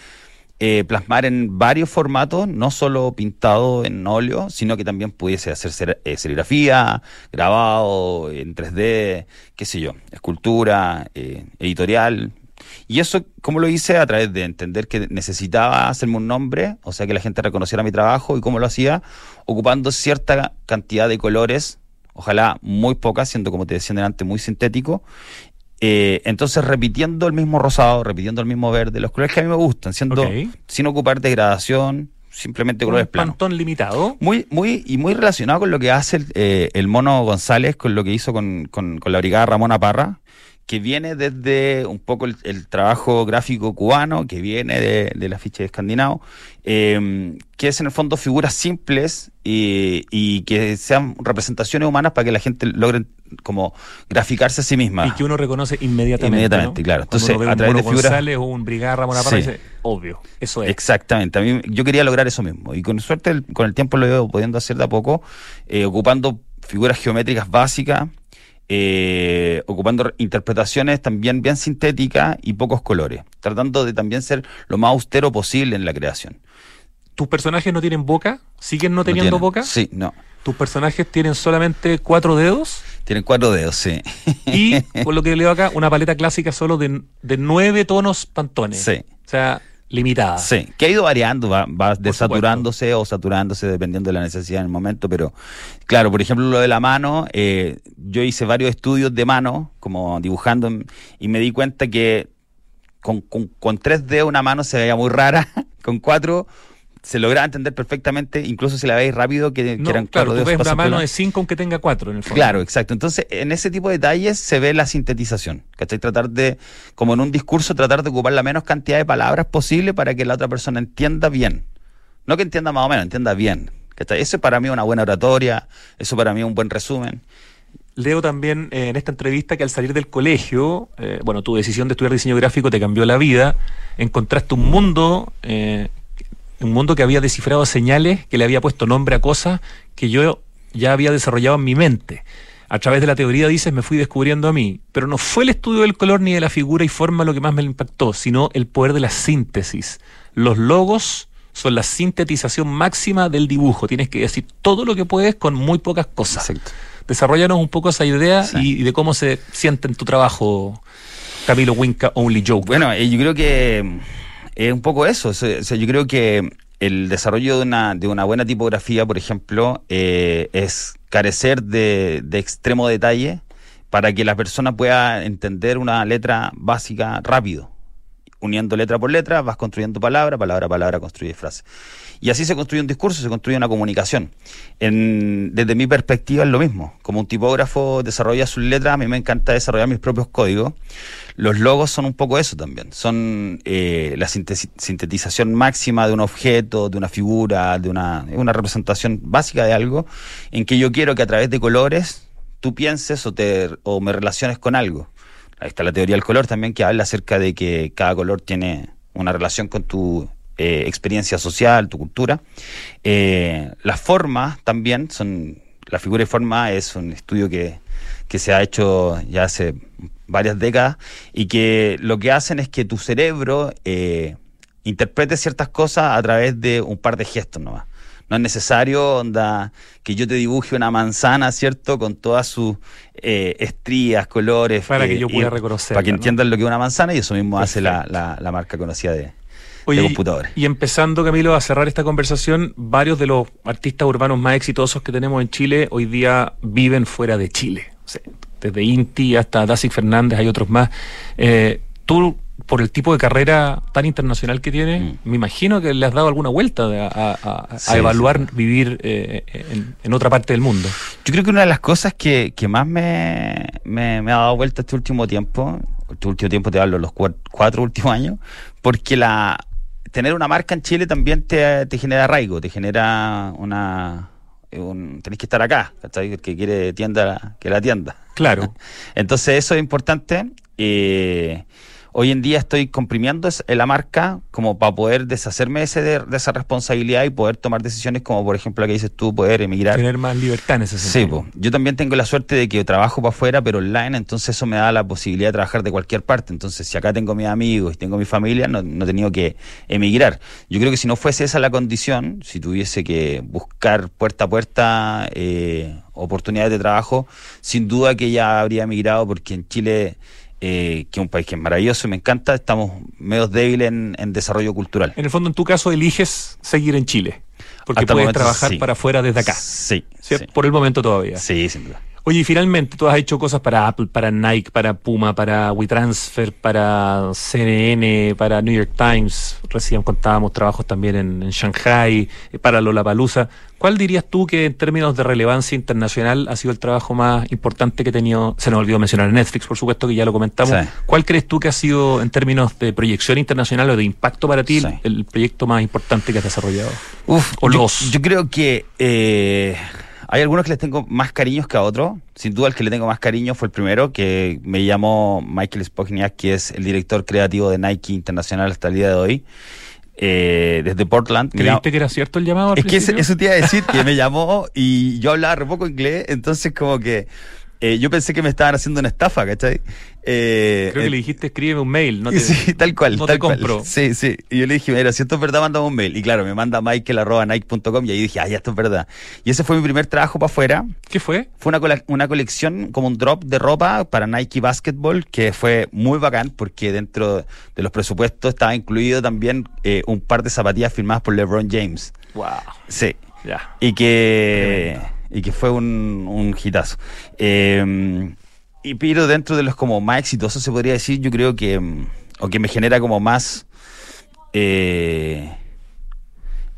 eh, plasmar en varios formatos, no solo pintado en óleo, sino que también pudiese hacer eh, serigrafía, grabado en 3D, qué sé yo, escultura, eh, editorial. Y eso, ¿cómo lo hice? A través de entender que necesitaba hacerme un nombre, o sea, que la gente reconociera mi trabajo y cómo lo hacía, ocupando cierta cantidad de colores, ojalá muy pocas, siendo como te decía delante muy sintético, eh, entonces, repitiendo el mismo rosado, repitiendo el mismo verde, los colores que a mí me gustan, siendo sin ocupar degradación, simplemente colores planos. pantón limitado. Muy, muy, y muy relacionado con lo que hace el, eh, el mono González, con lo que hizo con, con, con la brigada Ramona Parra, que viene desde un poco el, trabajo gráfico cubano, que viene de, de la ficha de escandinavo, eh, que es en el fondo figuras simples y, y, que sean representaciones humanas para que la gente logre como graficarse a sí misma. Y que uno reconoce inmediatamente. Inmediatamente, claro. Entonces, a través de figuras. González o un Brigada Ramón sí. dice, obvio, eso es. Exactamente. A mí, yo quería lograr eso mismo. Y con suerte, con el tiempo lo he ido pudiendo hacer de a poco, eh, ocupando figuras geométricas básicas eh, ocupando interpretaciones también bien sintéticas y pocos colores, tratando de también ser lo más austero posible en la creación. ¿Tus personajes no tienen boca? ¿Siguen no teniendo boca? Sí, no. ¿Tus personajes tienen solamente cuatro dedos? Tienen cuatro dedos, sí. Y, por lo que leo acá, una paleta clásica solo de, de nueve tonos pantones. Sí. O sea, limitada. Sí, que ha ido variando, va, va desaturándose o saturándose dependiendo de la necesidad en el momento, pero claro, por ejemplo, lo de la mano, eh, yo hice varios estudios de mano, como dibujando, y me di cuenta que con, con, con 3D una mano se veía muy rara, con cuatro se logra entender perfectamente, incluso si la veis rápido, que, no, eran claro, tú ves una mano de 5 aunque tenga 4 en el fondo. Claro, exacto. Entonces, en ese tipo de detalles se ve la sintetización. ¿Cachai? Tratar de, como en un discurso, tratar de ocupar la menos cantidad de palabras posible para que la otra persona entienda bien. No que entienda más o menos, entienda bien. ¿cachai? Eso para mí es una buena oratoria, eso para mí es un buen resumen. Leo también eh, en esta entrevista que al salir del colegio, eh, bueno, tu decisión de estudiar diseño gráfico te cambió la vida, encontraste un mundo eh, un mundo que había descifrado señales, que le había puesto nombre a cosas que yo ya había desarrollado en mi mente. A través de la teoría, dices, me fui descubriendo a mí. Pero no fue el estudio del color ni de la figura y forma lo que más me impactó, sino el poder de la síntesis. Los logos son la sintetización máxima del dibujo. Tienes que decir todo lo que puedes con muy pocas cosas. Exacto. Desarrollanos un poco esa idea sí. y, de cómo se siente en tu trabajo, Camilo Winca Only Joke. Bueno, eh, yo creo que es un poco eso. Yo creo que el desarrollo de una, de una buena tipografía, por ejemplo, eh, es carecer de, de extremo detalle para que la persona pueda entender una letra básica rápido. Uniendo letra por letra, vas construyendo palabra, palabra, palabra, construye frase. Y así se construye un discurso, se construye una comunicación. Desde mi perspectiva es lo mismo. Como un tipógrafo desarrolla sus letras, a mí me encanta desarrollar mis propios códigos. Los logos son un poco eso también. Son eh, la sintetización máxima de un objeto, de una figura, de una, una representación básica de algo, en que yo quiero que a través de colores tú pienses o, te, o me relaciones con algo. Ahí está la teoría del color también que habla acerca de que cada color tiene una relación con tu eh, experiencia social, tu cultura. Eh, las formas también son, la figura y forma es un estudio que, que se ha hecho ya hace varias décadas y que lo que hacen es que tu cerebro eh, interprete ciertas cosas a través de un par de gestos nomás. No es necesario onda, que yo te dibuje una manzana, ¿cierto? Con todas sus eh, estrías, colores. Para eh, que yo pueda reconocer. Para que entiendan lo que es una manzana y eso mismo Perfecto. hace la, la, la, marca conocida de, Oye, de computadores. Y empezando, Camilo, a cerrar esta conversación, varios de los artistas urbanos más exitosos que tenemos en Chile hoy día viven fuera de Chile. O sea, desde Inti hasta Dasic Fernández, hay otros más. Eh, tú por el tipo de carrera tan internacional que tiene, Mm. me imagino que le has dado alguna vuelta de- a, a- a Sí, evaluar vivir eh, en, en otra parte del mundo. Yo creo que una de las cosas que, que más me, me, me ha dado vuelta este último tiempo, este último tiempo te hablo, los cuat- cuatro últimos años, porque la tener una marca en Chile también te, te genera arraigo, te genera una... Un, tenés que estar acá, ¿cachai? El que quiere tienda, que la tienda. Claro. Entonces eso es importante. Eh, hoy en día estoy comprimiendo es- la marca como para poder deshacerme ese de, de esa responsabilidad y poder tomar decisiones como por ejemplo la que dices tú, poder emigrar. Tener más libertad en ese Sí, sentido. po. yo también tengo la suerte de que trabajo para afuera, pero online, entonces eso me da la posibilidad de trabajar de cualquier parte. Entonces, si acá tengo mis amigos y tengo mi familia, no, no he tenido que emigrar. Yo creo que si no fuese esa la condición, si tuviese que buscar puerta a puerta eh, oportunidades de trabajo, sin duda que ya habría emigrado, porque en Chile, eh, que es un país que es maravilloso y me encanta, estamos medio débiles en, en desarrollo cultural. En el fondo, en tu caso, eliges seguir en Chile. Porque Hasta puedes momento, trabajar sí. para afuera desde acá. Sí, sí. Por el momento todavía. Sí, sin duda. Oye, y finalmente tú has hecho cosas para Apple, para Nike, para Puma, para WeTransfer, para CNN, para New York Times. Recién contábamos trabajos también en, en Shanghai, eh, para Lollapalooza. ¿Cuál dirías tú que en términos de relevancia internacional ha sido el trabajo más importante que he tenido? Se nos olvidó mencionar Netflix, por supuesto, que ya lo comentamos. Sí. ¿Cuál crees tú que ha sido, en términos de proyección internacional o de impacto para ti, Sí. el, el proyecto más importante que has desarrollado? Uf, O yo, los. yo creo que eh, hay algunos que les tengo más cariños que a otros. Sin duda el que le tengo más cariño fue el primero, que me llamó Michael Spogniak, que es el director creativo de Nike Internacional hasta el día de hoy, eh, desde Portland. ¿Creíste que era cierto el llamado? al es que eso, principio? eso te iba a decir, que me llamó y yo hablaba re poco inglés, entonces como que eh, yo pensé que me estaban haciendo una estafa, ¿cachai? Eh, Creo que eh, le dijiste escríbeme un mail. No te, sí, tal cual. no tal te compro. cual. Sí, sí. Y yo le dije, mira, si esto es verdad, mándame un mail. Y claro, me manda michael.nike.com y ahí dije, ah, ya esto es verdad. Y ese fue mi primer trabajo para afuera. ¿Qué fue? Fue una, cole- una colección, como un drop de ropa para Nike Basketball, que fue muy bacán porque dentro de los presupuestos estaba incluido también eh, un par de zapatillas firmadas por LeBron James. Wow. Sí. Ya. Y que, y que fue un, un hitazo. Eh, y pero dentro de los como más exitosos se podría decir, yo creo que, mm, o que me genera como más, eh,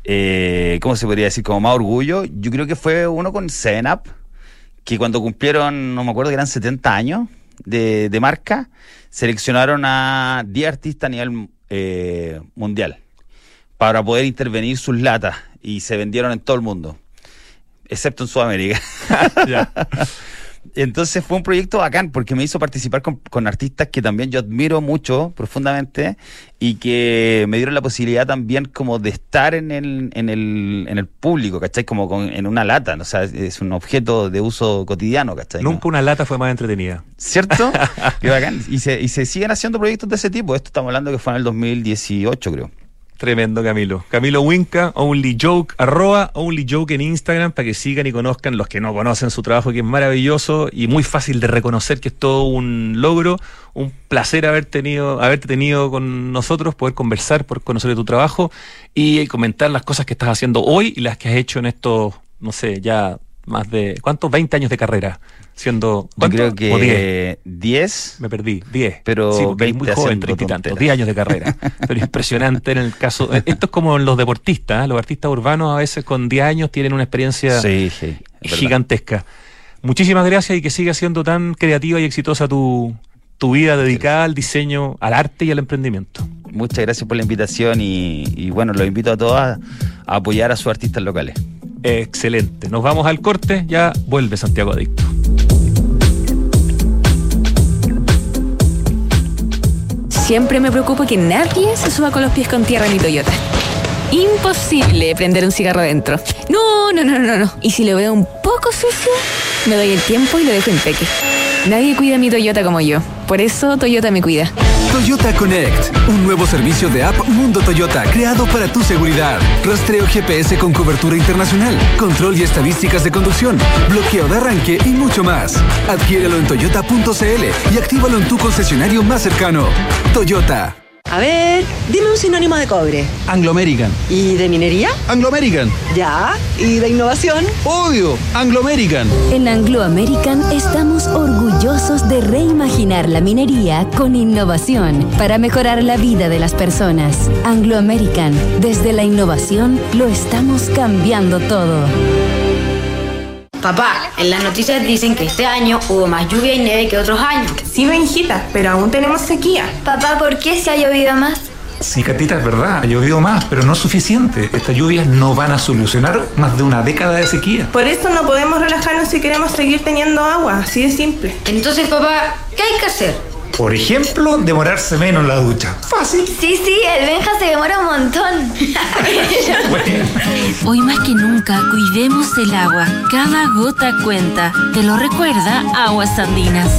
eh, ¿cómo se podría decir? Como más orgullo, yo creo que fue uno con 7up, que cuando cumplieron, no me acuerdo que eran 70 años de, de marca, seleccionaron a 10 artistas a nivel eh, mundial para poder intervenir sus latas y se vendieron en todo el mundo, excepto en Sudamérica. Entonces fue un proyecto bacán porque me hizo participar con, con artistas que también yo admiro mucho profundamente y que me dieron la posibilidad también como de estar en el, en el, en el público, ¿cachai? Como con- en una lata, ¿no? o sea, es un objeto de uso cotidiano, ¿cachai? ¿no? Nunca una lata fue más entretenida. ¿Cierto? Qué bacán. Y se, y se siguen haciendo proyectos de ese tipo. Esto estamos hablando que fue en el 2018, creo. Tremendo, Camilo. Camilo Winca, Only Joke, arroba Only Joke en Instagram para que sigan y conozcan los que no conocen su trabajo, que es maravilloso y muy fácil de reconocer que es todo un logro. Un placer haber tenido, haberte tenido con nosotros, poder conversar, poder conocer de tu trabajo y comentar las cosas que estás haciendo hoy y las que has hecho en estos, no sé, ya más de, ¿cuántos? 20 años de carrera. Siendo, Yo creo ¿O 10? que 10. Me perdí, 10. Pero sí, porque muy 20 joven, haciendo treinta y tantos, tonteras. 10 años de carrera. Pero impresionante en el caso. eh, Esto es como los deportistas, ¿eh? los artistas urbanos a veces con 10 años tienen una experiencia Sí, sí. gigantesca. Muchísimas gracias y que siga siendo tan creativa y exitosa tu, tu vida dedicada al diseño, al arte y al emprendimiento. Muchas gracias por la invitación y, y bueno, los invito a todos a apoyar a sus artistas locales. Excelente. Nos vamos al corte, ya vuelve Santiago Adicto. Siempre me preocupo que nadie se suba con los pies con tierra en mi Toyota. Imposible prender un cigarro adentro. No, no, no, no, no. Y si lo veo un poco sucio, me doy el tiempo y lo dejo impeque. Nadie cuida mi Toyota como yo. Por eso Toyota me cuida. Toyota Connect, un nuevo servicio de app Mundo Toyota creado para tu seguridad. Rastreo GPS con cobertura internacional, control y estadísticas de conducción, bloqueo de arranque y mucho más. Adquiérelo en toyota.cl y actívalo en tu concesionario más cercano. Toyota. A ver, dime un sinónimo de cobre. Anglo American. ¿Y de minería? Anglo American. Ya. ¿Y de innovación? Obvio, Anglo American. En Anglo American estamos orgullosos de reimaginar la minería con innovación para mejorar la vida de las personas. Anglo American, desde la innovación lo estamos cambiando todo. Papá, en las noticias dicen que este año hubo más lluvia y nieve que otros años. Sí, Benjita, pero aún tenemos sequía. Papá, ¿por qué se ha llovido más? Sí, Catita, es verdad, ha llovido más, pero no es suficiente. Estas lluvias no van a solucionar más de una década de sequía. Por eso no podemos relajarnos si queremos seguir teniendo agua, así de simple. Entonces, papá, ¿qué hay que hacer? Por ejemplo, demorarse menos en la ducha. Fácil. Sí, sí, el Benja se demora un montón. Hoy más que nunca, cuidemos el agua. Cada gota cuenta. Te lo recuerda Aguas Andinas.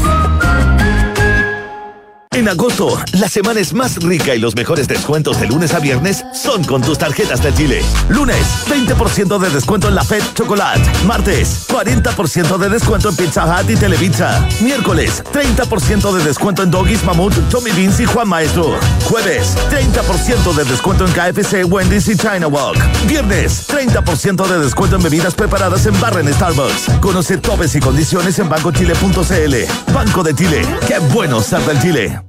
En agosto, la semana es más rica y los mejores descuentos de lunes a viernes son con tus tarjetas de Chile. Lunes, 20% de descuento en la Fed Chocolate. Martes, 40% de descuento en Pizza Hut y Televisa. Miércoles, 30% de descuento en Doggies, Mamut, Tommy Beans y Juan Maestro. Jueves, 30% de descuento en KFC, Wendy's y China Walk. Viernes, 30% de descuento en bebidas preparadas en barra en Starbucks. Conoce topes y condiciones en bancochile.cl. Banco de Chile. Qué bueno ser del Chile.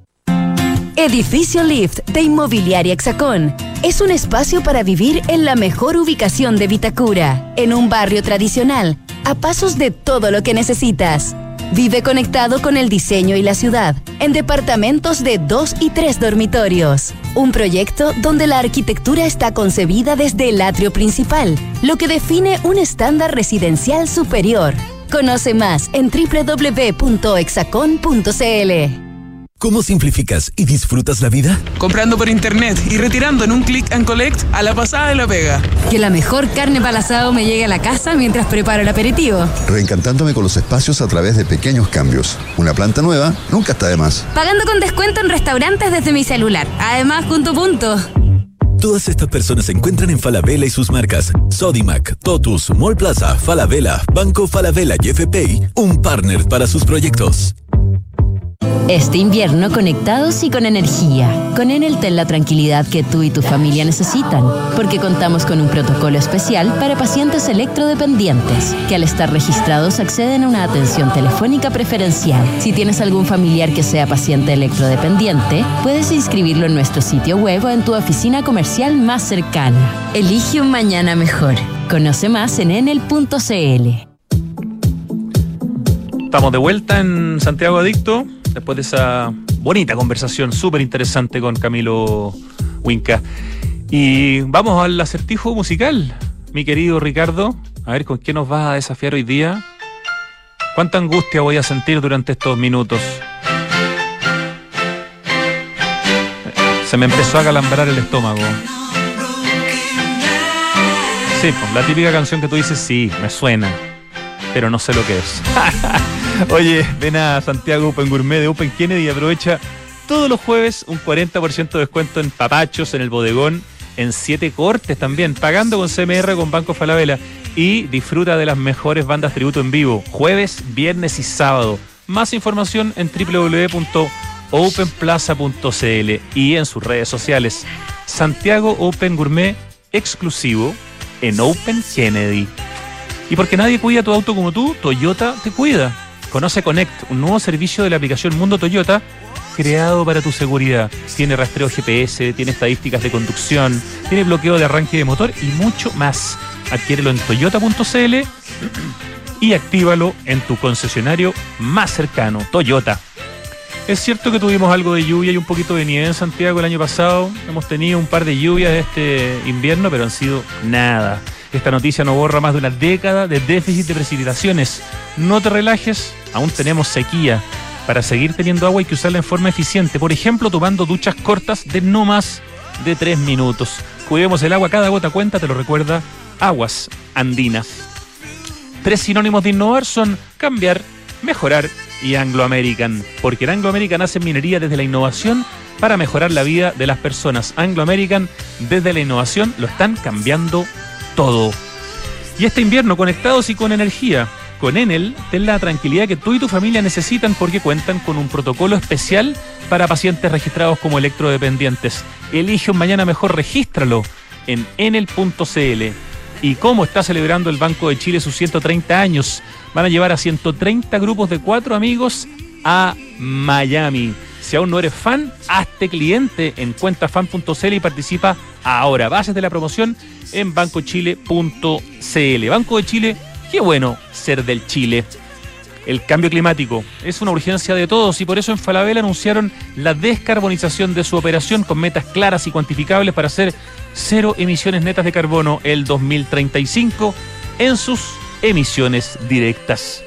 Edificio Lift de Inmobiliaria Hexacón. Es un espacio para vivir en la mejor ubicación de Vitacura, en un barrio tradicional, a pasos de todo lo que necesitas. Vive conectado con el diseño y la ciudad, en departamentos de dos y tres dormitorios. Un proyecto donde la arquitectura está concebida desde el atrio principal, lo que define un estándar residencial superior. Conoce más en www.exacon.cl. ¿Cómo simplificas y disfrutas la vida? Comprando por internet y retirando en un click and collect a la pasada de la pega. Que la mejor carne para asado me llegue a la casa mientras preparo el aperitivo. Reencantándome con los espacios a través de pequeños cambios. Una planta nueva nunca está de más. Pagando con descuento en restaurantes desde mi celular. Además, punto punto. Todas estas personas se encuentran en Falabella y sus marcas Sodimac, Totus, Mall Plaza, Falabella, Banco Falabella y FPay, un partner para sus proyectos. Este invierno conectados y con energía. Con Enel ten la tranquilidad que tú y tu familia necesitan, porque contamos con un protocolo especial para pacientes electrodependientes, que al estar registrados acceden a una atención telefónica preferencial. Si tienes algún familiar que sea paciente electrodependiente, puedes inscribirlo en nuestro sitio web o en tu oficina comercial más cercana. Elige un mañana mejor. Conoce más en enel.cl. Estamos de vuelta en Santiago Adicto, después de esa bonita conversación súper interesante con Camilo Winca. Y vamos al acertijo musical, mi querido Ricardo. A ver con qué nos vas a desafiar hoy día. ¿Cuánta angustia voy a sentir durante estos minutos? Se me empezó a calambrar el estómago. Sí, pues, la típica canción que tú dices, sí, me suena, pero no sé lo que es. Oye, ven a Santiago Open Gourmet de Open Kennedy y aprovecha todos los jueves un 40% de descuento en papachos, en el bodegón, en 7 cortes también, pagando con CMR con Banco Falabella. Y disfruta de las mejores bandas tributo en vivo, jueves, viernes y sábado. Más información en www.openplaza.cl y en sus redes sociales. Santiago Open Gourmet exclusivo en Open Kennedy. Y porque nadie cuida tu auto como tú, Toyota te cuida. Conoce Connect, un nuevo servicio de la aplicación Mundo Toyota creado para tu seguridad. Tiene rastreo GPS, tiene estadísticas de conducción, tiene bloqueo de arranque de motor y mucho más. Adquiérelo en toyota.cl y actívalo en tu concesionario más cercano, Toyota. Es cierto que tuvimos algo de lluvia y un poquito de nieve en Santiago el año pasado. Hemos tenido un par de lluvias este invierno, pero han sido nada. Esta noticia no borra más de una década de déficit de precipitaciones. No te relajes, aún tenemos sequía. Para seguir teniendo agua hay que usarla en forma eficiente, por ejemplo tomando duchas cortas de no más de 3 minutos. Cuidemos el agua, cada gota cuenta, te lo recuerda Aguas Andinas. Tres sinónimos de innovar son cambiar, mejorar y Anglo American, porque el Anglo American hace minería desde la innovación para mejorar la vida de las personas. Anglo American desde la innovación lo están cambiando todo. Y este invierno conectados y con energía. Con Enel, ten la tranquilidad que tú y tu familia necesitan porque cuentan con un protocolo especial para pacientes registrados como electrodependientes. Elige un mañana mejor, regístralo en enel.cl. ¿Y cómo está celebrando el Banco de Chile sus 130 años? Van a llevar a 130 grupos de cuatro amigos a Miami. Si aún no eres fan, hazte cliente en cuentafan.cl y participa ahora. Bases de la promoción en bancochile.cl. Banco de Chile, qué bueno ser del Chile. El cambio climático es una urgencia de todos y por eso en Falabella anunciaron la descarbonización de su operación con metas claras y cuantificables para hacer cero emisiones netas de carbono el 2035 en sus emisiones directas.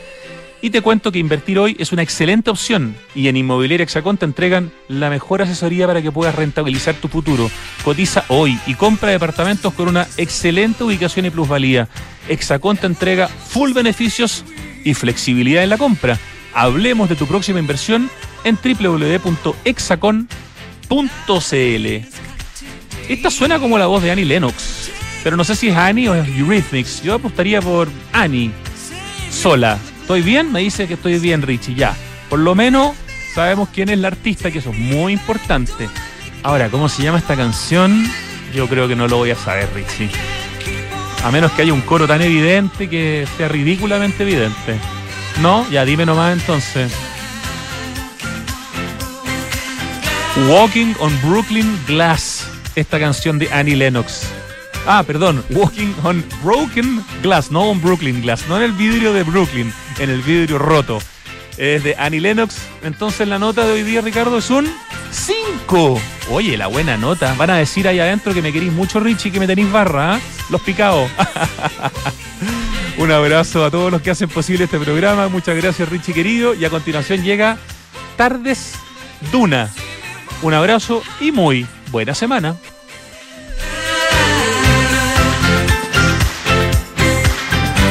Y te cuento que invertir hoy es una excelente opción y en Inmobiliaria Hexacón te entregan la mejor asesoría para que puedas rentabilizar tu futuro. Cotiza hoy y compra departamentos con una excelente ubicación y plusvalía. Hexacón te entrega full beneficios y flexibilidad en la compra. Hablemos de tu próxima inversión en www.hexacon.cl. Esta suena como la voz de Annie Lennox, pero no sé si es Annie o es Eurythmics. Yo apostaría por Annie, sola. ¿Estoy bien? Me dice que estoy bien, Richie, ya. Por lo menos sabemos quién es la artista, que eso es muy importante. Ahora, ¿cómo se llama esta canción? Yo creo que no lo voy a saber, Richie. A menos que haya un coro tan evidente que sea ridículamente evidente. No, ya dime nomás entonces. Walking on Brooklyn Glass, esta canción de Annie Lennox. Ah, perdón, Walking on Broken Glass, no on Brooklyn Glass, no en el vidrio de Brooklyn, en el vidrio roto. Es de Annie Lennox. Entonces la nota de hoy día, Ricardo, es un 5. Oye, la buena nota. Van a decir ahí adentro que me queréis mucho, Richie, que me tenéis barra, ¿ah? Los picados. un abrazo a todos los que hacen posible este programa. Muchas gracias, Richie querido. Y a continuación llega Tardes Duna. Un abrazo y muy buena semana.